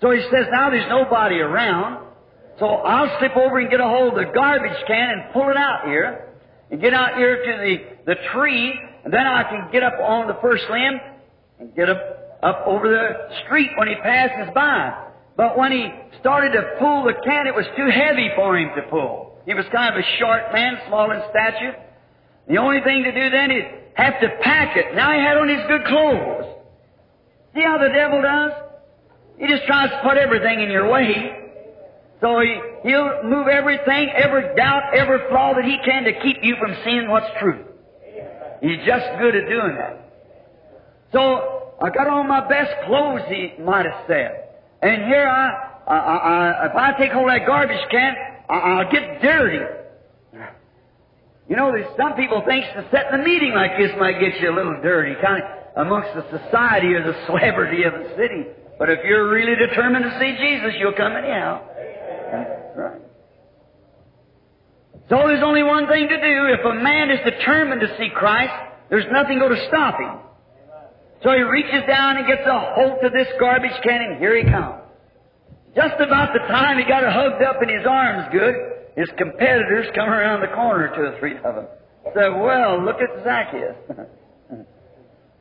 So he says, now there's nobody around, so I'll slip over and get a hold of the garbage can and pull it out here, and get out here to the, the tree, and then I can get up on the first limb and get up, up over the street when he passes by. But when he started to pull the can, it was too heavy for him to pull. He was kind of a short man, small in stature. The only thing to do then is have to pack it. Now he had on his good clothes. See how the devil does? He just tries to put everything in your way. So he, he'll move everything, every doubt, every flaw that he can to keep you from seeing what's true. He's just good at doing that. So I got on my best clothes, he might have said. And here I, I, I, if I take hold of that garbage can, I, I'll get dirty. You know, there's some people thinks to sit in a meeting like this might get you a little dirty, kind of amongst the society or the *laughs* celebrity of the city. But if you're really determined to see Jesus, you'll come anyhow. That's right. So there's only one thing to do. If a man is determined to see Christ, there's nothing going to stop him. So he reaches down and gets a hold of this garbage can, and here he comes. Just about the time he got it hugged up in his arms good, his competitors come around the corner, two or three of them. Said, well, look at Zacchaeus. *laughs*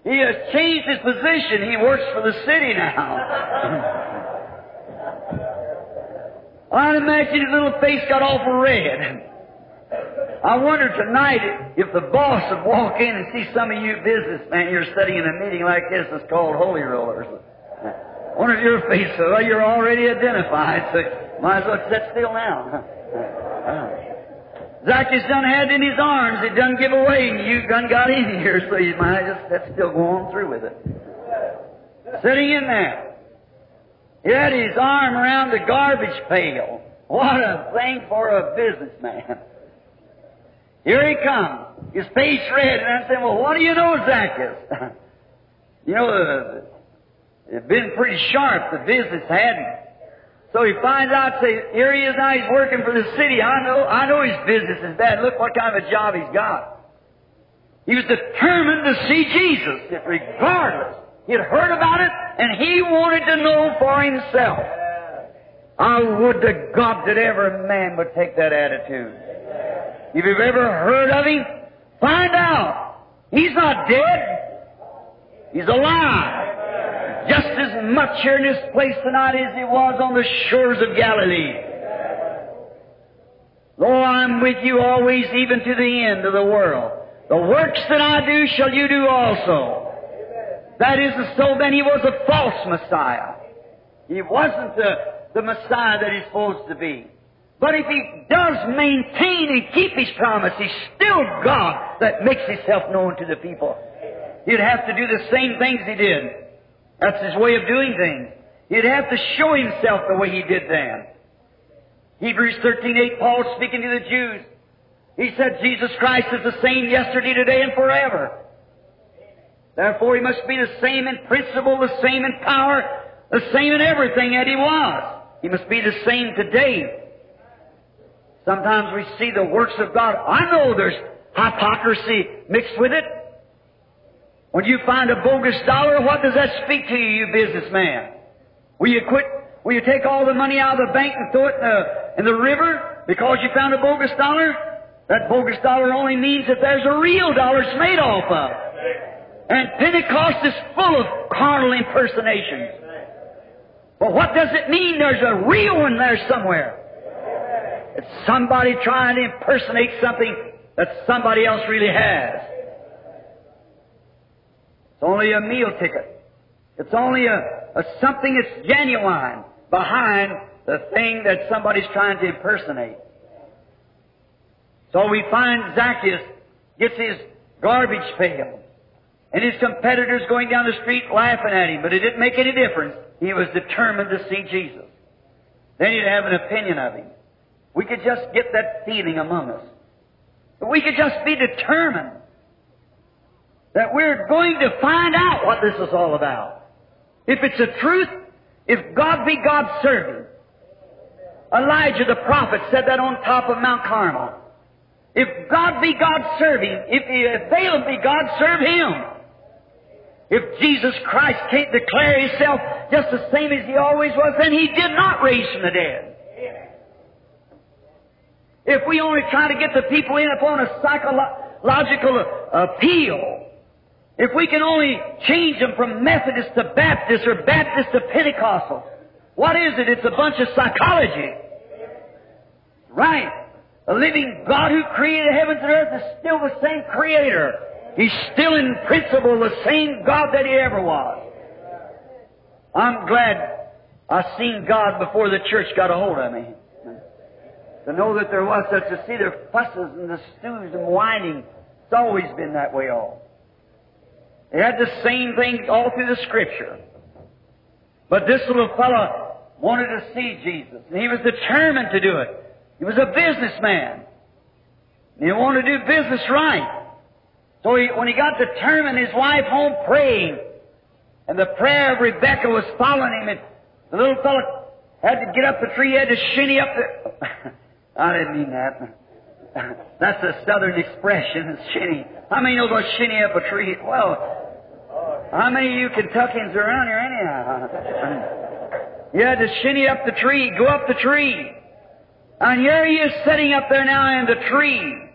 he has changed his position. He works for the city now. *laughs* I imagine his little face got awful red. I wonder tonight if the boss would walk in and see some of you businessmen you're sitting in a meeting like this that's called Holy Rollers. I wonder if your face, well, you're already identified, so might as well sit still now. Zacchaeus done had in his arms, it done give away, and you done got in here, so you might just sit still go on through with it. Sitting in there. He had his arm around the garbage pail. What a thing for a businessman. Here he comes. His face red, and I said, well, what do you know, Zacchaeus? *laughs* you know, uh, it's been pretty sharp, the business hadn't. So he finds out, say, here he is now, he's working for the city. I know, I know his business is bad. Look what kind of a job he's got. He was determined to see Jesus, regardless. He'd heard about it, and he wanted to know for himself. I would to God that every man would take that attitude. If you've ever heard of him, find out. He's not dead. He's alive. Just as much here in this place tonight as he was on the shores of Galilee. Lo, I'm with you always, even to the end of the world. The works that I do shall you do also. That is so then he was a false Messiah. He wasn't the, the Messiah that he's supposed to be. But if he does maintain and keep his promise, he's still God that makes himself known to the people. He'd have to do the same things he did. That's his way of doing things. He'd have to show himself the way he did then. Hebrews 13:8, Paul speaking to the Jews. He said Jesus Christ is the same yesterday, today, and forever. Therefore, he must be the same in principle, the same in power, the same in everything that he was. He must be the same today. Sometimes we see the works of God. I know there's hypocrisy mixed with it. When you find a bogus dollar, what does that speak to you, you businessman? Will you quit? Will you take all the money out of the bank and throw it in the, in the river because you found a bogus dollar? That bogus dollar only means that there's a real dollar it's made off of. And Pentecost is full of carnal impersonations. But what does it mean there's a real one there somewhere? It's somebody trying to impersonate something that somebody else really has. It's only a meal ticket. It's only a, a something that's genuine behind the thing that somebody's trying to impersonate. So we find Zacchaeus gets his garbage pail. And his competitors going down the street laughing at him, but it didn't make any difference. He was determined to see Jesus. Then he'd have an opinion of him. We could just get that feeling among us. But we could just be determined that we're going to find out what this is all about. If it's a truth, if God be God serving. Elijah the prophet said that on top of Mount Carmel. If God be God serving, if, if Baal be God, serve Him. If Jesus Christ can't declare Himself just the same as He always was, then He did not raise from the dead. If we only try to get the people in upon a psychological uh, appeal, if we can only change them from Methodist to Baptist or Baptist to Pentecostal, what is it? It's a bunch of psychology. Right. The living God who created heavens and earth is still the same creator. He's still in principle the same God that he ever was. I'm glad I seen God before the church got a hold of me. To know that there was such to see their fusses and the stews and whining. It's always been that way all. They had the same thing all through the scripture. But this little fellow wanted to see Jesus, and he was determined to do it. He was a businessman. And he wanted to do business right. So he, when he got determined, his wife home praying, and the prayer of Rebecca was following him, and the little fellow had to get up the tree, he had to shinny up the... *laughs* I didn't mean that. *laughs* That's a southern expression, shinny. How many knows what shinny up a tree? Well, how many of you Kentuckians are around here anyhow? you had to shinny up the tree, go up the tree. And here he is sitting up there now in the tree,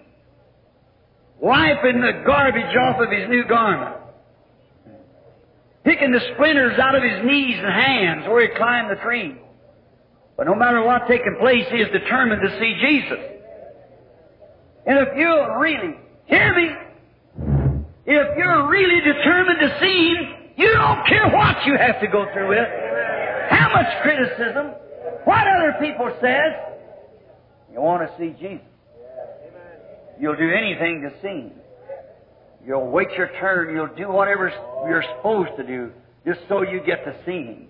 wiping the garbage off of his new garment, picking the splinters out of his knees and hands where he climbed the tree. But no matter what's taking place, he is determined to see Jesus. And if you really, hear me, if you're really determined to see Him, you don't care what you have to go through with, how much criticism, what other people says, you want to see Jesus. You'll do anything to see Him. You'll wait your turn. You'll do whatever you're supposed to do just so you get to see Him.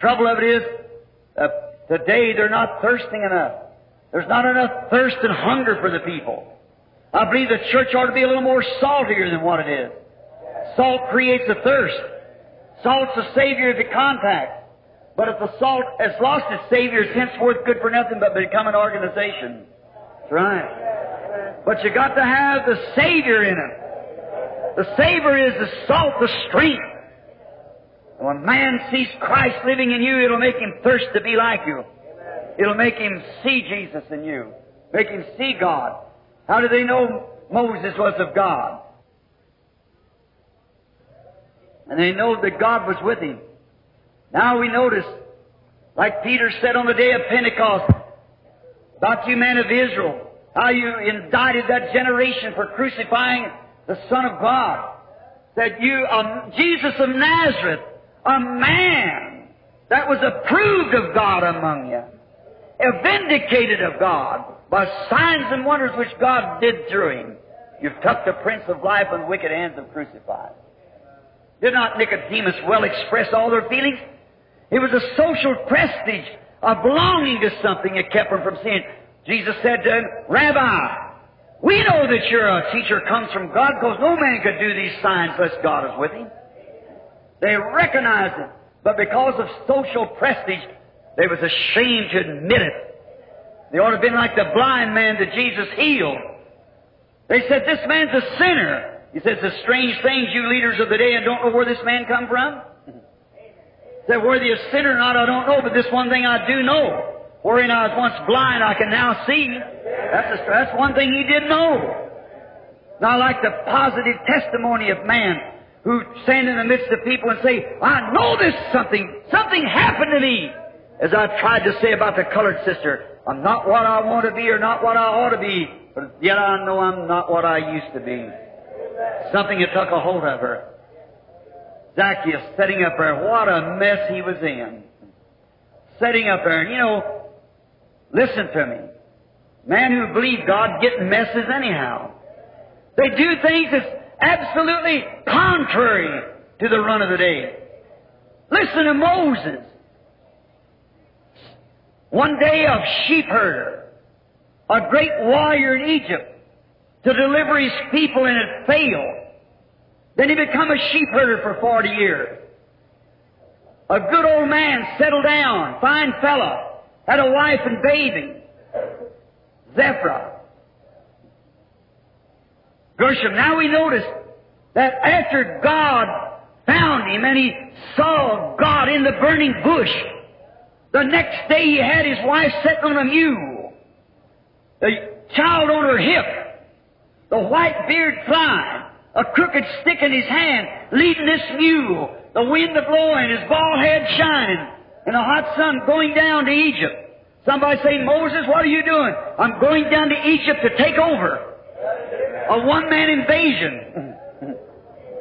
Trouble of it is, uh, today they're not thirsting enough. There's not enough thirst and hunger for the people. I believe the church ought to be a little more saltier than what it is. Salt creates a thirst. Salt's the savior of the contact. But if the salt has lost its savior, it's henceforth good for nothing but become an organization. That's right. But you got to have the savior in it. The savior is the salt, the strength. When man sees Christ living in you, it'll make him thirst to be like you. It'll make him see Jesus in you. Make him see God. How did they know Moses was of God? And they know that God was with him. Now we notice, like Peter said on the day of Pentecost, about you men of Israel, how you indicted that generation for crucifying the Son of God. That you, um, Jesus of Nazareth, a man that was approved of God among you, vindicated of God by signs and wonders which God did through him. You've tucked the Prince of Life in wicked hands and crucified. Did not Nicodemus well express all their feelings? It was a social prestige, of belonging to something that kept them from sin. Jesus said to him, Rabbi, we know that you're a uh, teacher comes from God because no man could do these signs unless God is with him. They recognized it, but because of social prestige, they was ashamed to admit it. They ought to have been like the blind man that Jesus healed. They said, this man's a sinner. He says, the strange things you leaders of the day and don't know where this man come from? Said, whether he a sinner or not, I don't know, but this one thing I do know. Wherein I was once blind, I can now see. That's, a, that's one thing he didn't know. Now, like the positive testimony of man who stand in the midst of people and say, I know this something, something happened to me. As I tried to say about the colored sister, I'm not what I want to be or not what I ought to be, but yet I know I'm not what I used to be. Something had took a hold of her. Zacchaeus setting up there, what a mess he was in. Setting up there, and you know, listen to me. Man who believe God get messes anyhow. They do things that's absolutely contrary to the run of the day. Listen to Moses. One day of sheep herder, a great warrior in Egypt, to deliver his people and it failed. Then he become a sheep herder for 40 years. A good old man settled down, fine fellow, had a wife and baby. Zipporah. Gershom. Now we notice that after God found him and he saw God in the burning bush, the next day he had his wife sitting on a mule, the child on her hip, the white beard flying, a crooked stick in his hand, leading this mule, the wind a blowing, his bald head shining, and the hot sun going down to Egypt. Somebody say, Moses, what are you doing? I'm going down to Egypt to take over. A one-man invasion.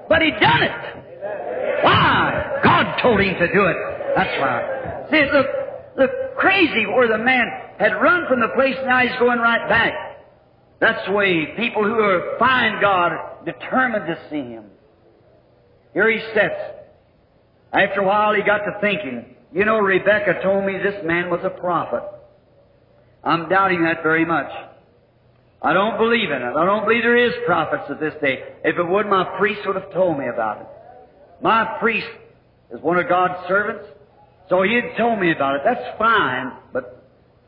But he done it. Why? God told him to do it. That's why. See, look, look crazy where the man had run from the place, now he's going right back. That's the way people who are find God determined to see Him. Here he sits. After a while, he got to thinking, you know, Rebecca told me this man was a prophet. I'm doubting that very much. I don't believe in it. I don't believe there is prophets at this day. If it would, my priest would have told me about it. My priest is one of God's servants, so he'd told me about it. That's fine, but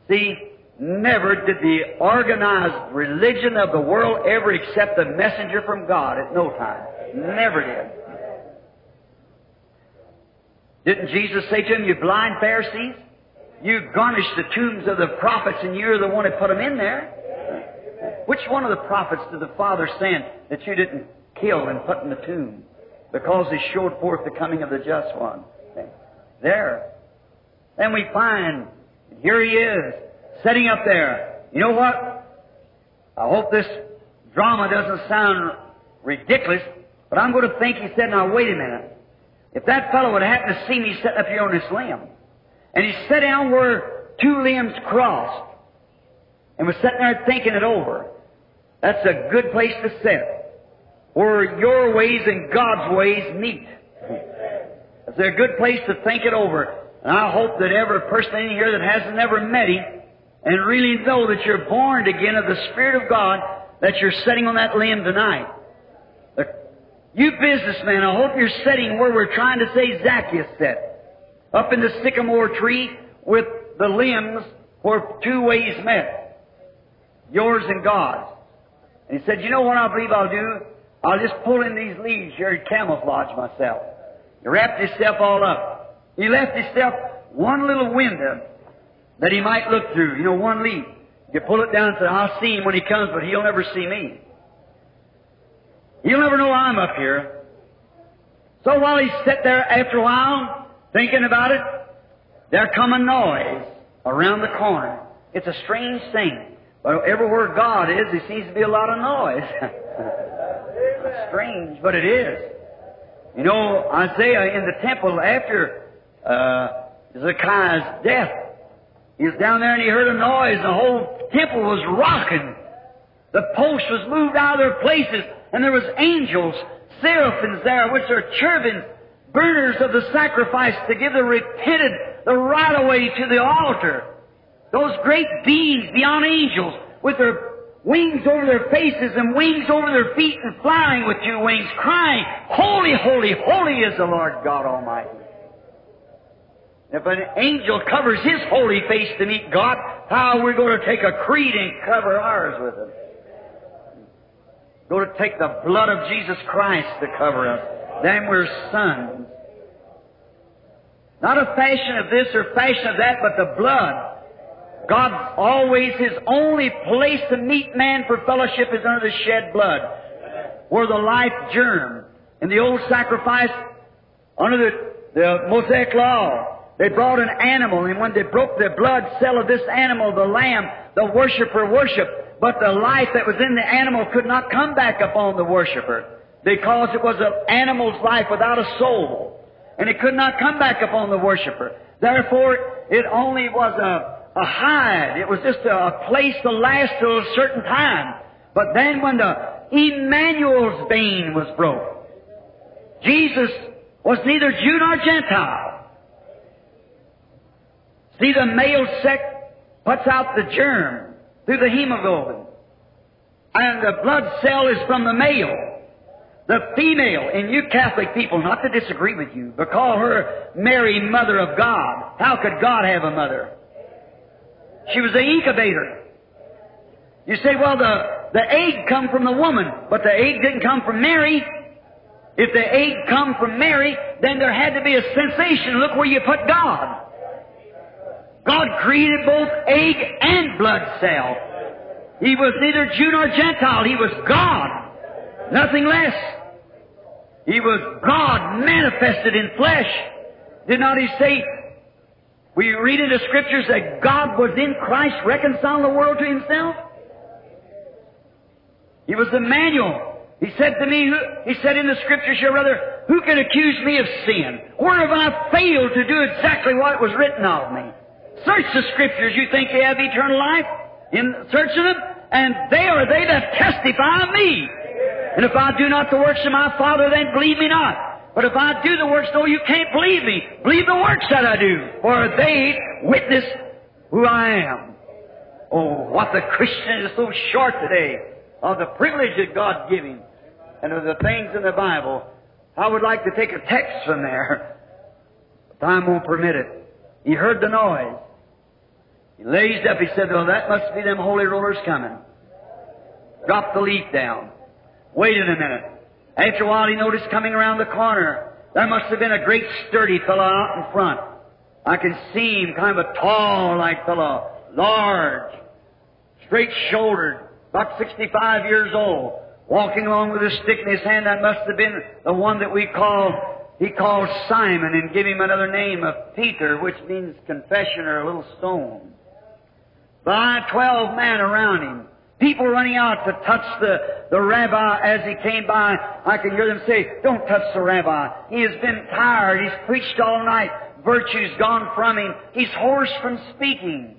see, never did the organized religion of the world ever accept a messenger from God at no time. Never did. Didn't Jesus say to him, you blind Pharisees? You garnish the tombs of the prophets and you're the one that put them in there. Which one of the prophets did the Father send that you didn't kill and put in the tomb? Because he showed forth the coming of the just one. There. Then we find, here he is, sitting up there. You know what? I hope this drama doesn't sound ridiculous, but I'm going to think he said, now wait a minute. If that fellow would happen to see me sitting up here on this limb, and he sat down where two limbs crossed, and was sitting there thinking it over, that's a good place to sit, where your ways and God's ways meet. It's a good place to think it over. And I hope that every person in here that hasn't ever met him and really know that you're born again of the Spirit of God, that you're sitting on that limb tonight. Uh, you businessmen, I hope you're sitting where we're trying to say Zacchaeus sat, up in the sycamore tree with the limbs where two ways met, yours and God's. And he said, you know what I believe I'll do? I'll just pull in these leaves here and camouflage myself. He wrapped himself all up. He left himself one little window that he might look through. You know, one leaf. You pull it down and say, I'll see him when he comes, but he'll never see me. He'll never know I'm up here. So while he sat there after a while, thinking about it, there come a noise around the corner. It's a strange thing. But everywhere God is, there seems to be a lot of noise. *laughs* strange, but it is. You know, Isaiah in the temple after uh, death, he was down there and he heard a noise, and the whole temple was rocking. The posts was moved out of their places, and there was angels, seraphims there, which are cherubim, burners of the sacrifice to give the repented the right of way to the altar. Those great beings beyond angels with their wings over their faces and wings over their feet and flying with two wings, crying, Holy, holy, holy is the Lord God Almighty. If an angel covers his holy face to meet God, how are we going to take a creed and cover ours with it? Going to take the blood of Jesus Christ to cover us. Then we're sons. Not a fashion of this or fashion of that, but the blood. God always, His only place to meet man for fellowship is under the shed blood, where the life germ. In the old sacrifice, under the, the Mosaic law, they brought an animal, and when they broke the blood cell of this animal, the lamb, the worshiper worshiped, but the life that was in the animal could not come back upon the worshiper, because it was an animal's life without a soul, and it could not come back upon the worshiper. Therefore, it only was a, a hide. It was just a, place to last till a certain time. But then when the Emmanuel's vein was broke, Jesus was neither Jew nor Gentile. See, the male sex puts out the germ through the hemoglobin. And the blood cell is from the male. The female, and you Catholic people, not to disagree with you, but call her Mary, Mother of God. How could God have a mother? She was the incubator. You say, well, the, the egg come from the woman, but the egg didn't come from Mary. If the egg come from Mary, then there had to be a sensation. Look where you put God. God created both egg and blood cell. He was neither Jew nor Gentile. He was God. Nothing less. He was God manifested in flesh. Did not he say, we read in the scriptures that God was in Christ reconciling the world to himself? He was Emmanuel. He said to me, he said in the scriptures your brother, who can accuse me of sin? Where have I failed to do exactly what was written of me? Search the Scriptures. You think they have eternal life? In searching them? And they are they that testify of me. And if I do not the works of my Father, then believe me not. But if I do the works, no, you can't believe me. Believe the works that I do, for they witness who I am. Oh, what the Christian is so short today of the privilege that God gives him and of the things in the Bible. I would like to take a text from there. But time won't permit it. He heard the noise. He raised up, he said, Well, that must be them holy rollers coming. Dropped the leaf down. Waited a minute. After a while, he noticed coming around the corner, there must have been a great sturdy fellow out in front. I can see him, kind of a tall like fellow, large, straight shouldered, about 65 years old, walking along with a stick in his hand. That must have been the one that we call he called Simon and gave him another name of Peter, which means confession or a little stone by twelve men around him. People running out to touch the, the rabbi as he came by. I can hear them say, don't touch the rabbi. He has been tired. He's preached all night. Virtue's gone from him. He's hoarse from speaking.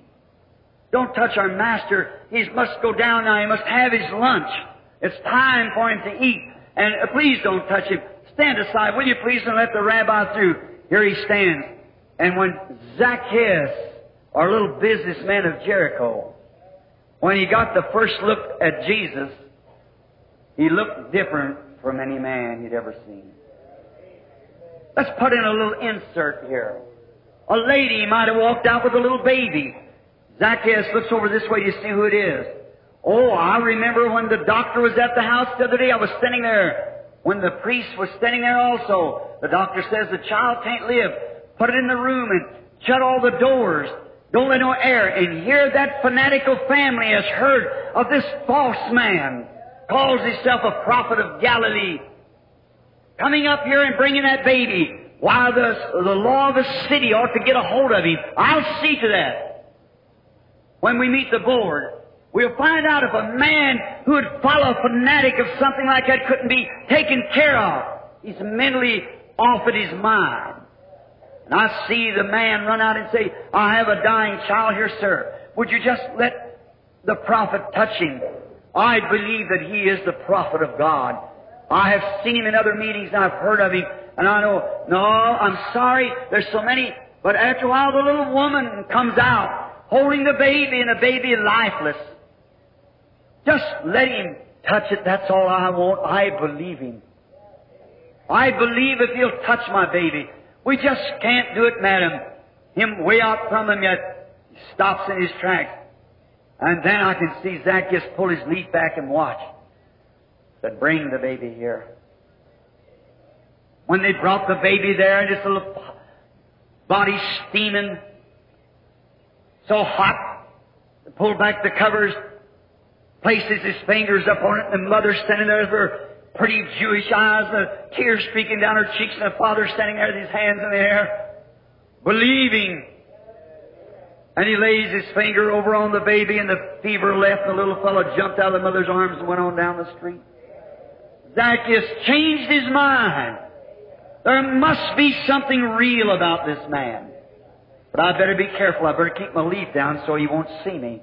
Don't touch our master. He must go down now. He must have his lunch. It's time for him to eat. And uh, please don't touch him. Stand aside, will you please, and let the rabbi through. Here he stands. And when Zacchaeus our little businessman of Jericho, when he got the first look at Jesus, he looked different from any man he'd ever seen. Let's put in a little insert here. A lady might have walked out with a little baby. Zacchaeus looks over this way to see who it is. Oh, I remember when the doctor was at the house the other day, I was standing there. When the priest was standing there also, the doctor says the child can't live. Put it in the room and shut all the doors. Don't let no air. And here that fanatical family has heard of this false man, calls himself a prophet of Galilee, coming up here and bringing that baby. Why, the, the law of the city ought to get a hold of him. I'll see to that. When we meet the board, we'll find out if a man who would follow a fanatic of something like that couldn't be taken care of. He's mentally off at his mind. And I see the man run out and say, I have a dying child here, sir. Would you just let the prophet touch him? I believe that he is the prophet of God. I have seen him in other meetings and I've heard of him. And I know, no, I'm sorry, there's so many. But after a while, the little woman comes out holding the baby and the baby lifeless. Just let him touch it. That's all I want. I believe him. I believe if he'll touch my baby. We just can't do it, madam. Him way out from him yet he stops in his tracks. And then I can see Zacchaeus pull his leaf back and watch. Said, bring the baby here. When they brought the baby there and his little body steaming, so hot, they pulled back the covers, places his fingers up on it, and the mother standing there with her pretty Jewish eyes, the tears streaking down her cheeks, and the father standing there with his hands in the air, believing. And he lays his finger over on the baby, and the fever left, and the little fellow jumped out of the mother's arms and went on down the street. Zacchaeus changed his mind. There must be something real about this man. But I better be careful. I better keep my leaf down so he won't see me.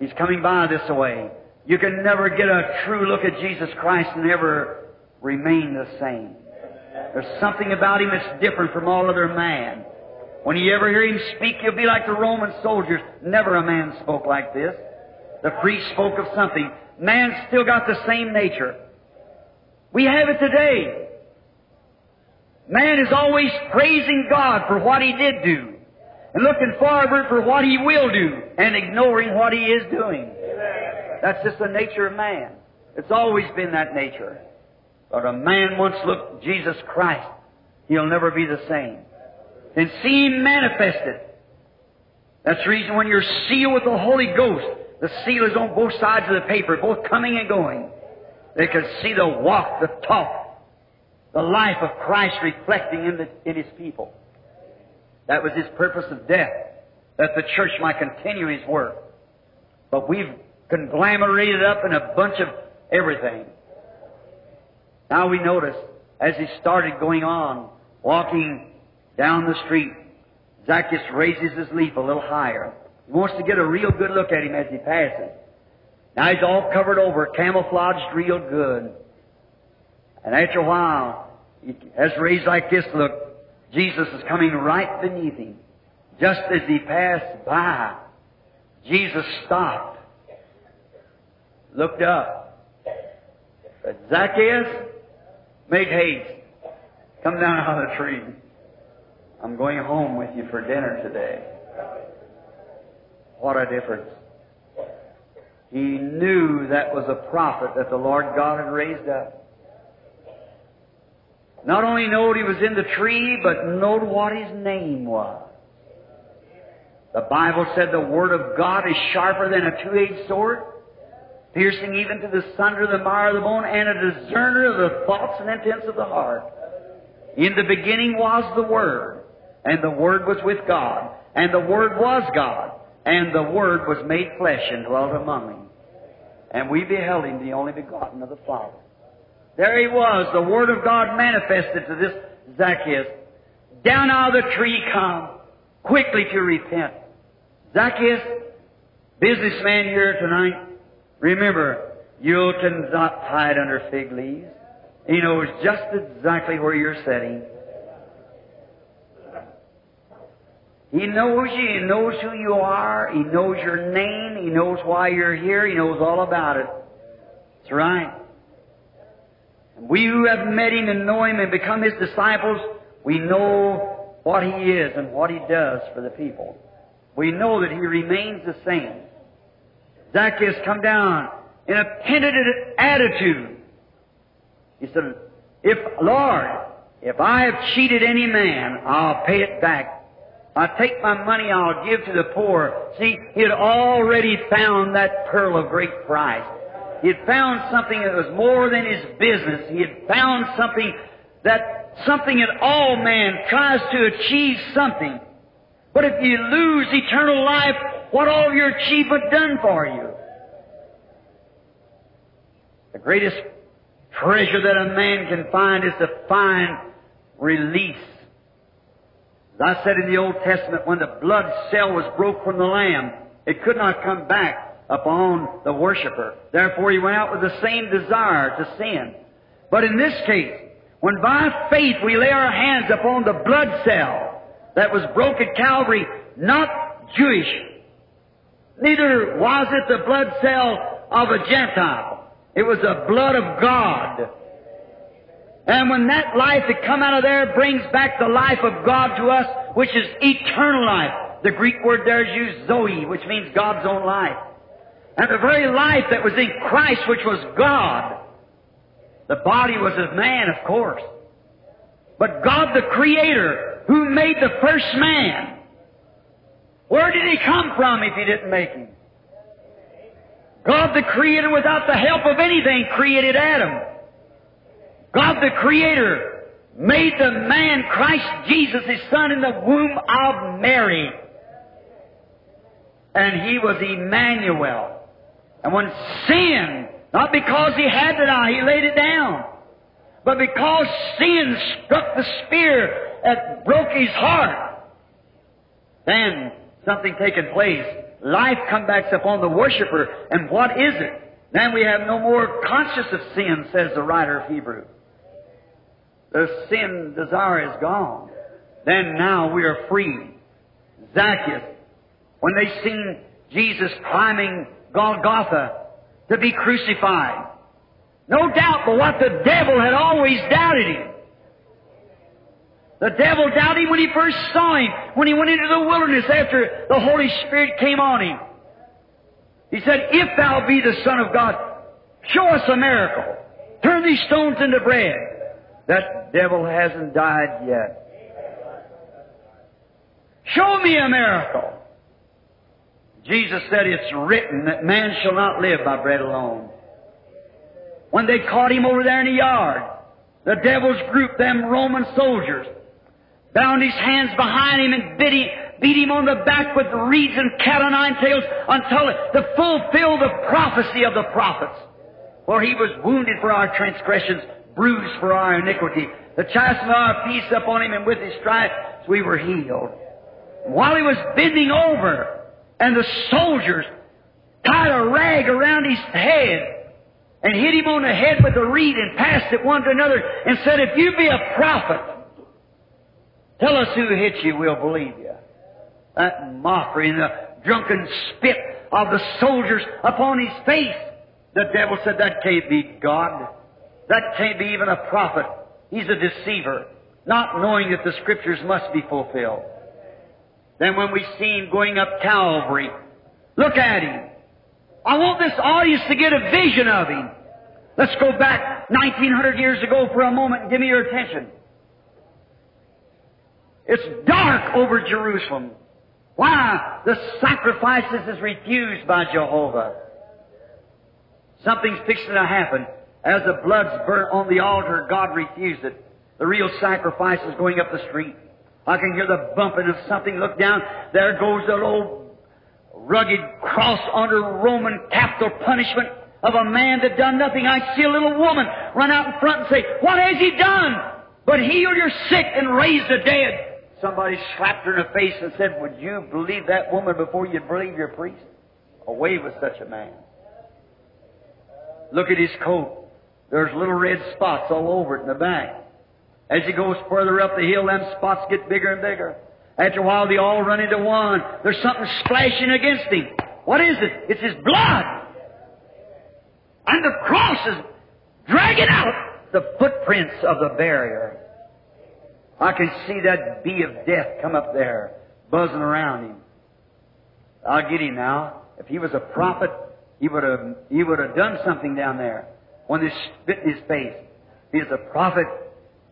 He's coming by this way. You can never get a true look at Jesus Christ and ever remain the same. There's something about him that's different from all other man. When you ever hear him speak, you'll be like the Roman soldiers. Never a man spoke like this. The priest spoke of something. Man's still got the same nature. We have it today. Man is always praising God for what he did do and looking forward for what he will do and ignoring what he is doing. That's just the nature of man. It's always been that nature. But a man once looked Jesus Christ, he'll never be the same. And see him manifested. That's the reason when you're sealed with the Holy Ghost, the seal is on both sides of the paper, both coming and going. They can see the walk, the talk, the life of Christ reflecting in, the, in His people. That was His purpose of death, that the church might continue His work. But we've conglomerated up in a bunch of everything. Now we notice, as he started going on, walking down the street, Zacchaeus raises his leaf a little higher. He wants to get a real good look at him as he passes. Now he's all covered over, camouflaged real good. And after a while, he has raised like this look. Jesus is coming right beneath him. Just as he passed by, Jesus stopped, looked up, said, Zacchaeus, make haste. Come down out of the tree. I'm going home with you for dinner today. What a difference. He knew that was a prophet that the Lord God had raised up. Not only knowed he was in the tree, but knowed what his name was. The Bible said the Word of God is sharper than a two-edged sword, piercing even to the sunder of the marrow of the bone, and a discerner of the thoughts and intents of the heart. In the beginning was the Word, and the Word was with God, and the Word was God, and the Word was made flesh and dwelt among them and we beheld him the only begotten of the Father. There he was, the Word of God manifested to this Zacchaeus. Down out of the tree come, quickly to repent. Zacchaeus, businessman here tonight, remember, you cannot hide under fig leaves. He knows just exactly where you're sitting. He knows you. He knows who you are. He knows your name. He knows why you're here. He knows all about it. That's right. And we who have met Him and know Him and become His disciples, we know what He is and what He does for the people. We know that He remains the same. Zacchaeus come down in a penitent attitude. He said, If, Lord, if I have cheated any man, I'll pay it back. I'll take my money, I'll give to the poor. See, he had already found that pearl of great price. He had found something that was more than his business. He had found something that something that all man tries to achieve something. But if you lose eternal life, what all your achievement done for you? The greatest treasure that a man can find is to find release. As I said in the Old Testament, when the blood cell was broke from the lamb, it could not come back upon the worshiper. Therefore, he went out with the same desire to sin. But in this case, when by faith we lay our hands upon the blood cell that was broke at Calvary, not Jewish, neither was it the blood cell of a Gentile. It was the blood of God. And when that life that come out of there brings back the life of God to us, which is eternal life. The Greek word there is used Zoe, which means God's own life. And the very life that was in Christ, which was God. The body was of man, of course. But God the Creator, who made the first man, where did he come from if he didn't make him? God the Creator, without the help of anything, created Adam. God the Creator made the man Christ Jesus, his Son, in the womb of Mary. And he was Emmanuel. And when sin, not because he had to die, he laid it down, but because sin struck the spear that broke his heart, then something taken place. Life comes back upon the worshiper, and what is it? Then we have no more conscious of sin, says the writer of Hebrews. The sin desire is gone. Then now we are free. Zacchaeus, when they seen Jesus climbing Golgotha to be crucified, no doubt but what the devil had always doubted him. The devil doubted him when he first saw him, when he went into the wilderness after the Holy Spirit came on him. He said, If thou be the Son of God, show us a miracle. Turn these stones into bread. That devil hasn't died yet. Show me a miracle. Jesus said, It's written that man shall not live by bread alone. When they caught him over there in the yard, the devil's group, them Roman soldiers, bound his hands behind him and beat him, beat him on the back with reeds and cat o' nine tails until to fulfill the prophecy of the prophets. For he was wounded for our transgressions, bruised for our iniquity. The chastisement of our peace upon him, and with his stripes we were healed. While he was bending over, and the soldiers tied a rag around his head and hit him on the head with a reed and passed it one to another and said, If you be a prophet, tell us who hit you, we'll believe you. That mockery and the drunken spit of the soldiers upon his face. The devil said, That can't be God. That can't be even a prophet. He's a deceiver, not knowing that the scriptures must be fulfilled. Then when we see him going up Calvary, look at him. I want this audience to get a vision of him. Let's go back 1900 years ago for a moment and give me your attention. It's dark over Jerusalem. Why? The sacrifices is refused by Jehovah. Something's fixing to happen. As the blood's burnt on the altar, God refused it. The real sacrifice is going up the street. I can hear the bumping of something. Look down. There goes that old rugged cross under Roman capital punishment of a man that done nothing. I see a little woman run out in front and say, What has he done? But heal your sick and raise the dead. Somebody slapped her in the face and said, Would you believe that woman before you believe your priest? Away with such a man. Look at his coat. There's little red spots all over it in the back. As he goes further up the hill, them spots get bigger and bigger. After a while, they all run into one. There's something splashing against him. What is it? It's his blood. And the cross is dragging out the footprints of the barrier. I can see that bee of death come up there, buzzing around him. I'll get him now. If he was a prophet, he would have he would have done something down there when they spit in his face. If he was a prophet,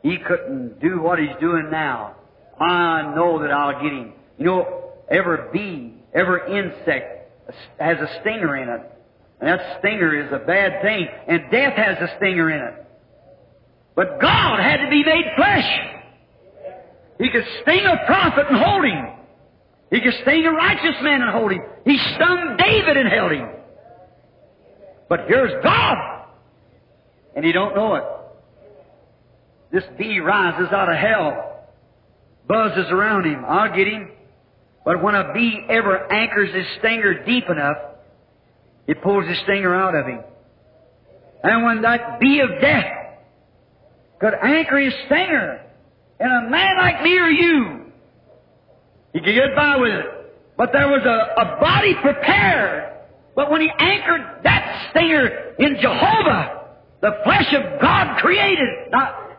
he couldn't do what he's doing now. I know that I'll get him. You know, every bee, every insect has a stinger in it. And that stinger is a bad thing. And death has a stinger in it. But God had to be made flesh. He could sting a prophet and hold him. He could sting a righteous man and hold him. He stung David and held him. But here's God. And he don't know it. This bee rises out of hell, buzzes around him. I'll get him. But when a bee ever anchors his stinger deep enough, it pulls his stinger out of him. And when that bee of death could anchor his stinger in a man like me or you, he could get by with it. But there was a, a body prepared. But when he anchored that stinger in Jehovah, the flesh of God created, not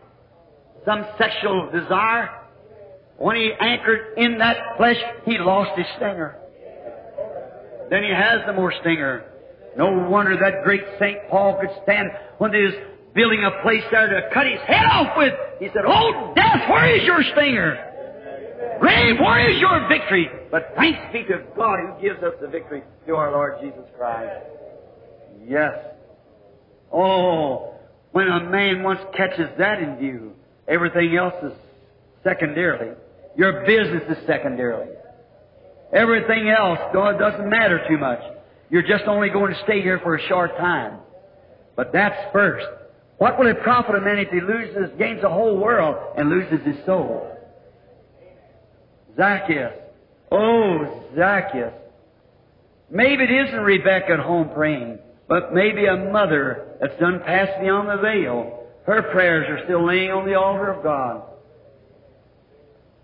some sexual desire, when he anchored in that flesh, he lost his stinger. Then he has the more stinger. No wonder that great St. Paul could stand when was building a place there to cut his head off with. He said, Oh, death, where is your stinger? Grave, where is your victory? But thanks be to God who gives us the victory through our Lord Jesus Christ. Yes. Oh, when a man once catches that in view, everything else is secondarily. Your business is secondarily. Everything else it doesn't matter too much. You're just only going to stay here for a short time. But that's first. What will it profit a man if he loses, gains the whole world and loses his soul? Zacchaeus. Oh, Zacchaeus. Maybe it isn't Rebecca at home praying, but maybe a mother that's done passed beyond the veil. Her prayers are still laying on the altar of God.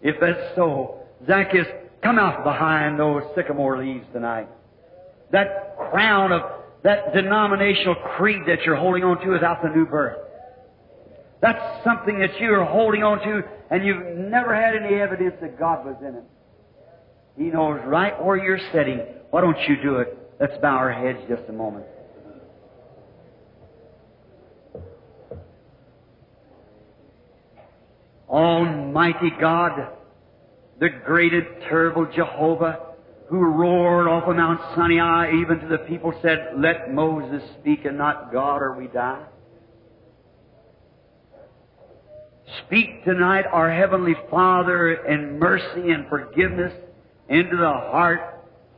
If that's so, Zacchaeus, come out behind those sycamore leaves tonight. That crown of that denominational creed that you're holding on to without the new birth. That's something that you're holding on to and you've never had any evidence that God was in it. He knows right where you're sitting. Why don't you do it? Let's bow our heads just a moment. Almighty God, the great and terrible Jehovah, who roared off of Mount Sinai, even to the people said, Let Moses speak and not God, or we die. Speak tonight, our Heavenly Father, in mercy and forgiveness into the heart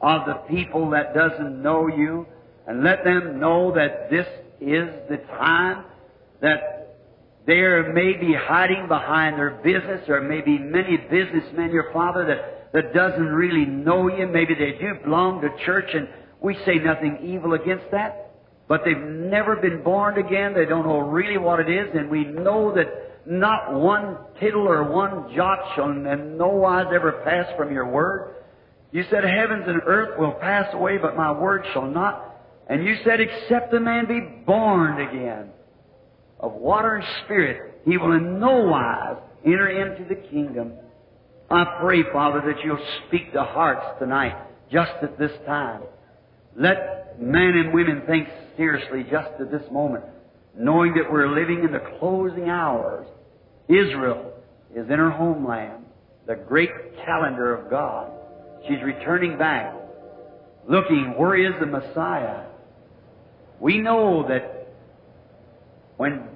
of the people that doesn't know you, and let them know that this is the time that there may be hiding behind their business, or maybe many businessmen, your Father, that, that doesn't really know you. Maybe they do belong to church, and we say nothing evil against that. But they've never been born again. They don't know really what it is, and we know that not one tittle or one jot shall in no wise ever pass from your word. You said heavens and earth will pass away, but my word shall not. And you said, except a man be born again of water and spirit, he will in no wise enter into the kingdom. I pray, Father, that you'll speak to hearts tonight, just at this time. Let men and women think seriously just at this moment knowing that we're living in the closing hours. Israel is in her homeland, the great calendar of God. She's returning back, looking, where is the Messiah? We know that when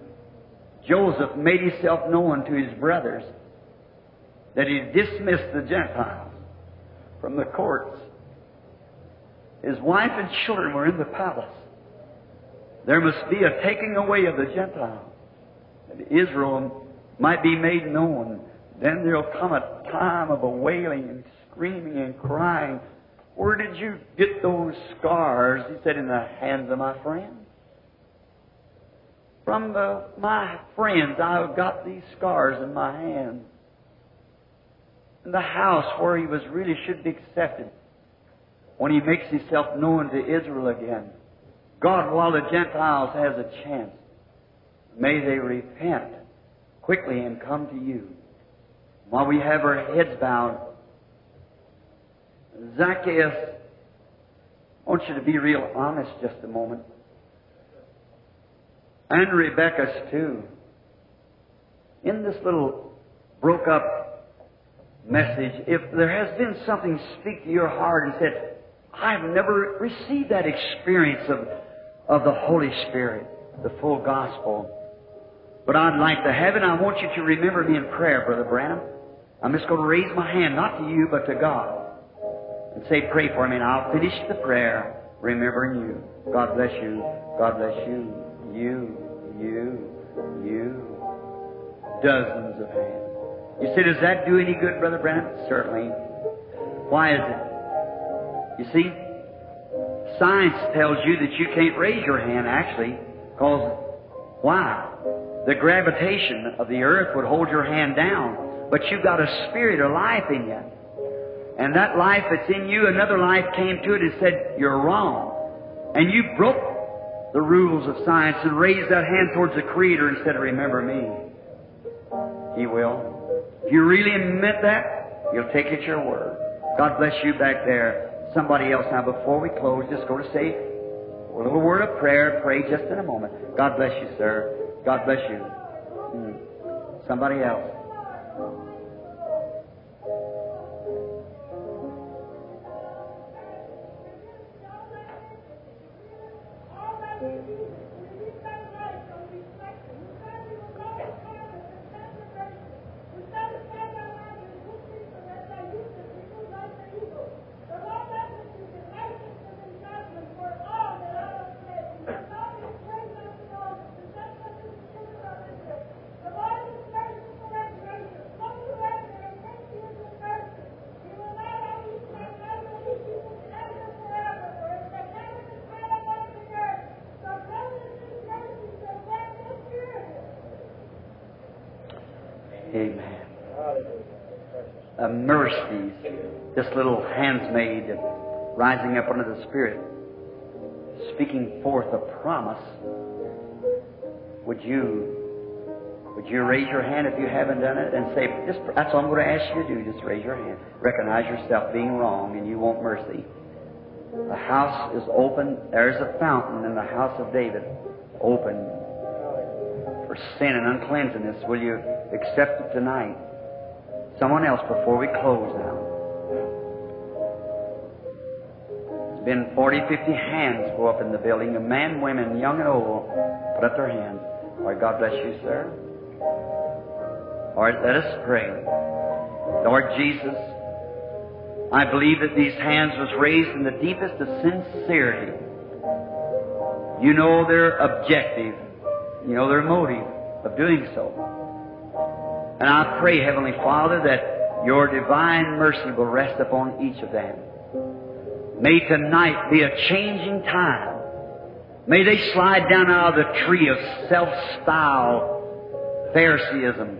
Joseph made himself known to his brothers, that he dismissed the Gentiles from the courts. His wife and children were in the palace. There must be a taking away of the Gentiles. And Israel might be made known. Then there'll come a time of a wailing and screaming and crying. Where did you get those scars? He said, in the hands of my friends. From the, my friends, I've got these scars in my hands. In the house where he was really should be accepted. When he makes himself known to Israel again. God, while the Gentiles has a chance, may they repent quickly and come to you. While we have our heads bowed, Zacchaeus, I want you to be real honest just a moment. And Rebecca's too. In this little broke up message, if there has been something speak to your heart and said, I've never received that experience of, of the Holy Spirit, the full gospel. But I'd like to have it. I want you to remember me in prayer, Brother Branham. I'm just going to raise my hand, not to you, but to God. And say, pray for me, and I'll finish the prayer remembering you. God bless you. God bless you. You, you, you. Dozens of hands. You say, does that do any good, Brother Branham? Certainly. Why is it? You see, science tells you that you can't raise your hand, actually, because why? The gravitation of the earth would hold your hand down, but you've got a spirit of life in you. And that life that's in you, another life came to it and said, You're wrong. And you broke the rules of science and raised that hand towards the Creator and said, Remember me. He will. If you really meant that, you'll take it your word. God bless you back there somebody else. Now, before we close, just go to say a little word of prayer. Pray just in a moment. God bless you, sir. God bless you. Hmm. Somebody else. Rising up under the Spirit, speaking forth a promise. Would you would you raise your hand if you haven't done it and say, that's all I'm going to ask you to do, just raise your hand. Recognize yourself being wrong and you want mercy. The house is open. There's a fountain in the house of David open for sin and uncleanness. Will you accept it tonight? Someone else before we close now. Been 40, 50 hands go up in the building. A man, women, young and old, put up their hands. All right, God bless you, sir. All right, let us pray. Lord Jesus, I believe that these hands was raised in the deepest of sincerity. You know their objective. You know their motive of doing so. And I pray, Heavenly Father, that your divine mercy will rest upon each of them. May tonight be a changing time. May they slide down out of the tree of self-style Phariseeism.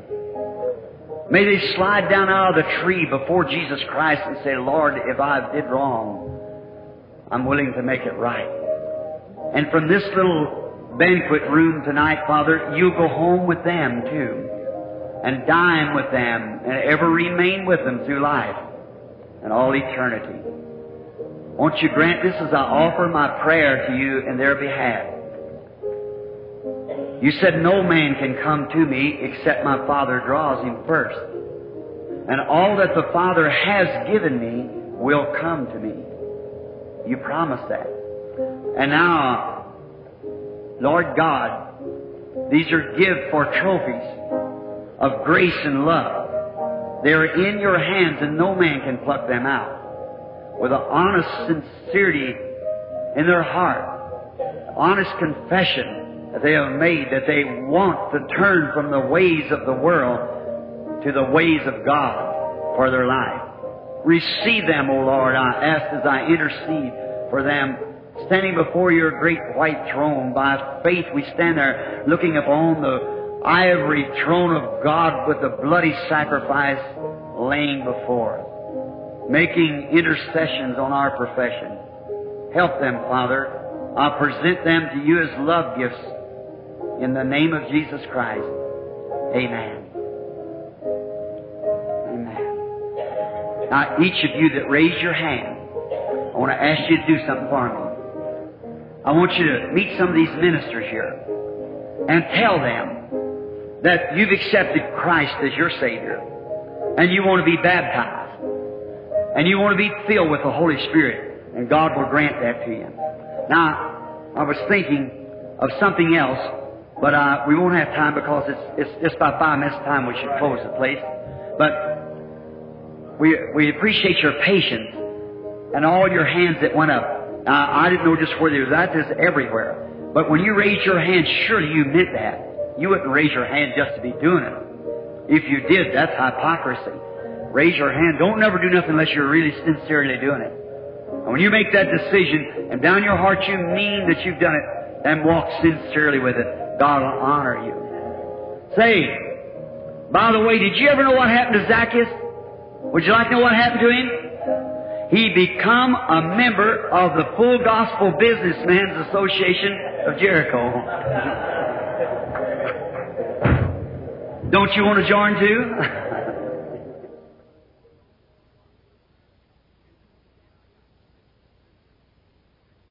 May they slide down out of the tree before Jesus Christ and say, Lord, if I did wrong, I'm willing to make it right. And from this little banquet room tonight, Father, you'll go home with them too. And dine with them and ever remain with them through life and all eternity. Won't you grant this as I offer my prayer to you in their behalf? You said no man can come to me except my Father draws him first. And all that the Father has given me will come to me. You promised that. And now, Lord God, these are give for trophies of grace and love. They are in your hands and no man can pluck them out. With an honest sincerity in their heart, honest confession that they have made that they want to turn from the ways of the world to the ways of God for their life. Receive them, O Lord, I ask as I intercede for them. Standing before your great white throne, by faith we stand there looking upon the ivory throne of God with the bloody sacrifice laying before us, making intercessions on our profession. Help them, Father. I present them to you as love gifts in the name of Jesus Christ. Amen. Amen. Now, each of you that raised your hand, I want to ask you to do something for me. I want you to meet some of these ministers here and tell them that you've accepted Christ as your Savior and you want to be baptized and you want to be filled with the Holy Spirit and God will grant that to you. Now, I was thinking of something else, but uh, we won't have time because it's, it's just about five minutes time we should close the place. But we, we appreciate your patience and all your hands that went up. Now, I didn't know just where they were. That is everywhere. But when you raised your hand, surely you meant that. You wouldn't raise your hand just to be doing it. If you did, that's hypocrisy. Raise your hand. Don't never do nothing unless you're really sincerely doing it. And when you make that decision and down your heart you mean that you've done it, then walk sincerely with it. God will honor you. Say, by the way, did you ever know what happened to Zacchaeus? Would you like to know what happened to him? He become a member of the Full Gospel Businessmen's Association of Jericho. Don't you want to join too? *laughs*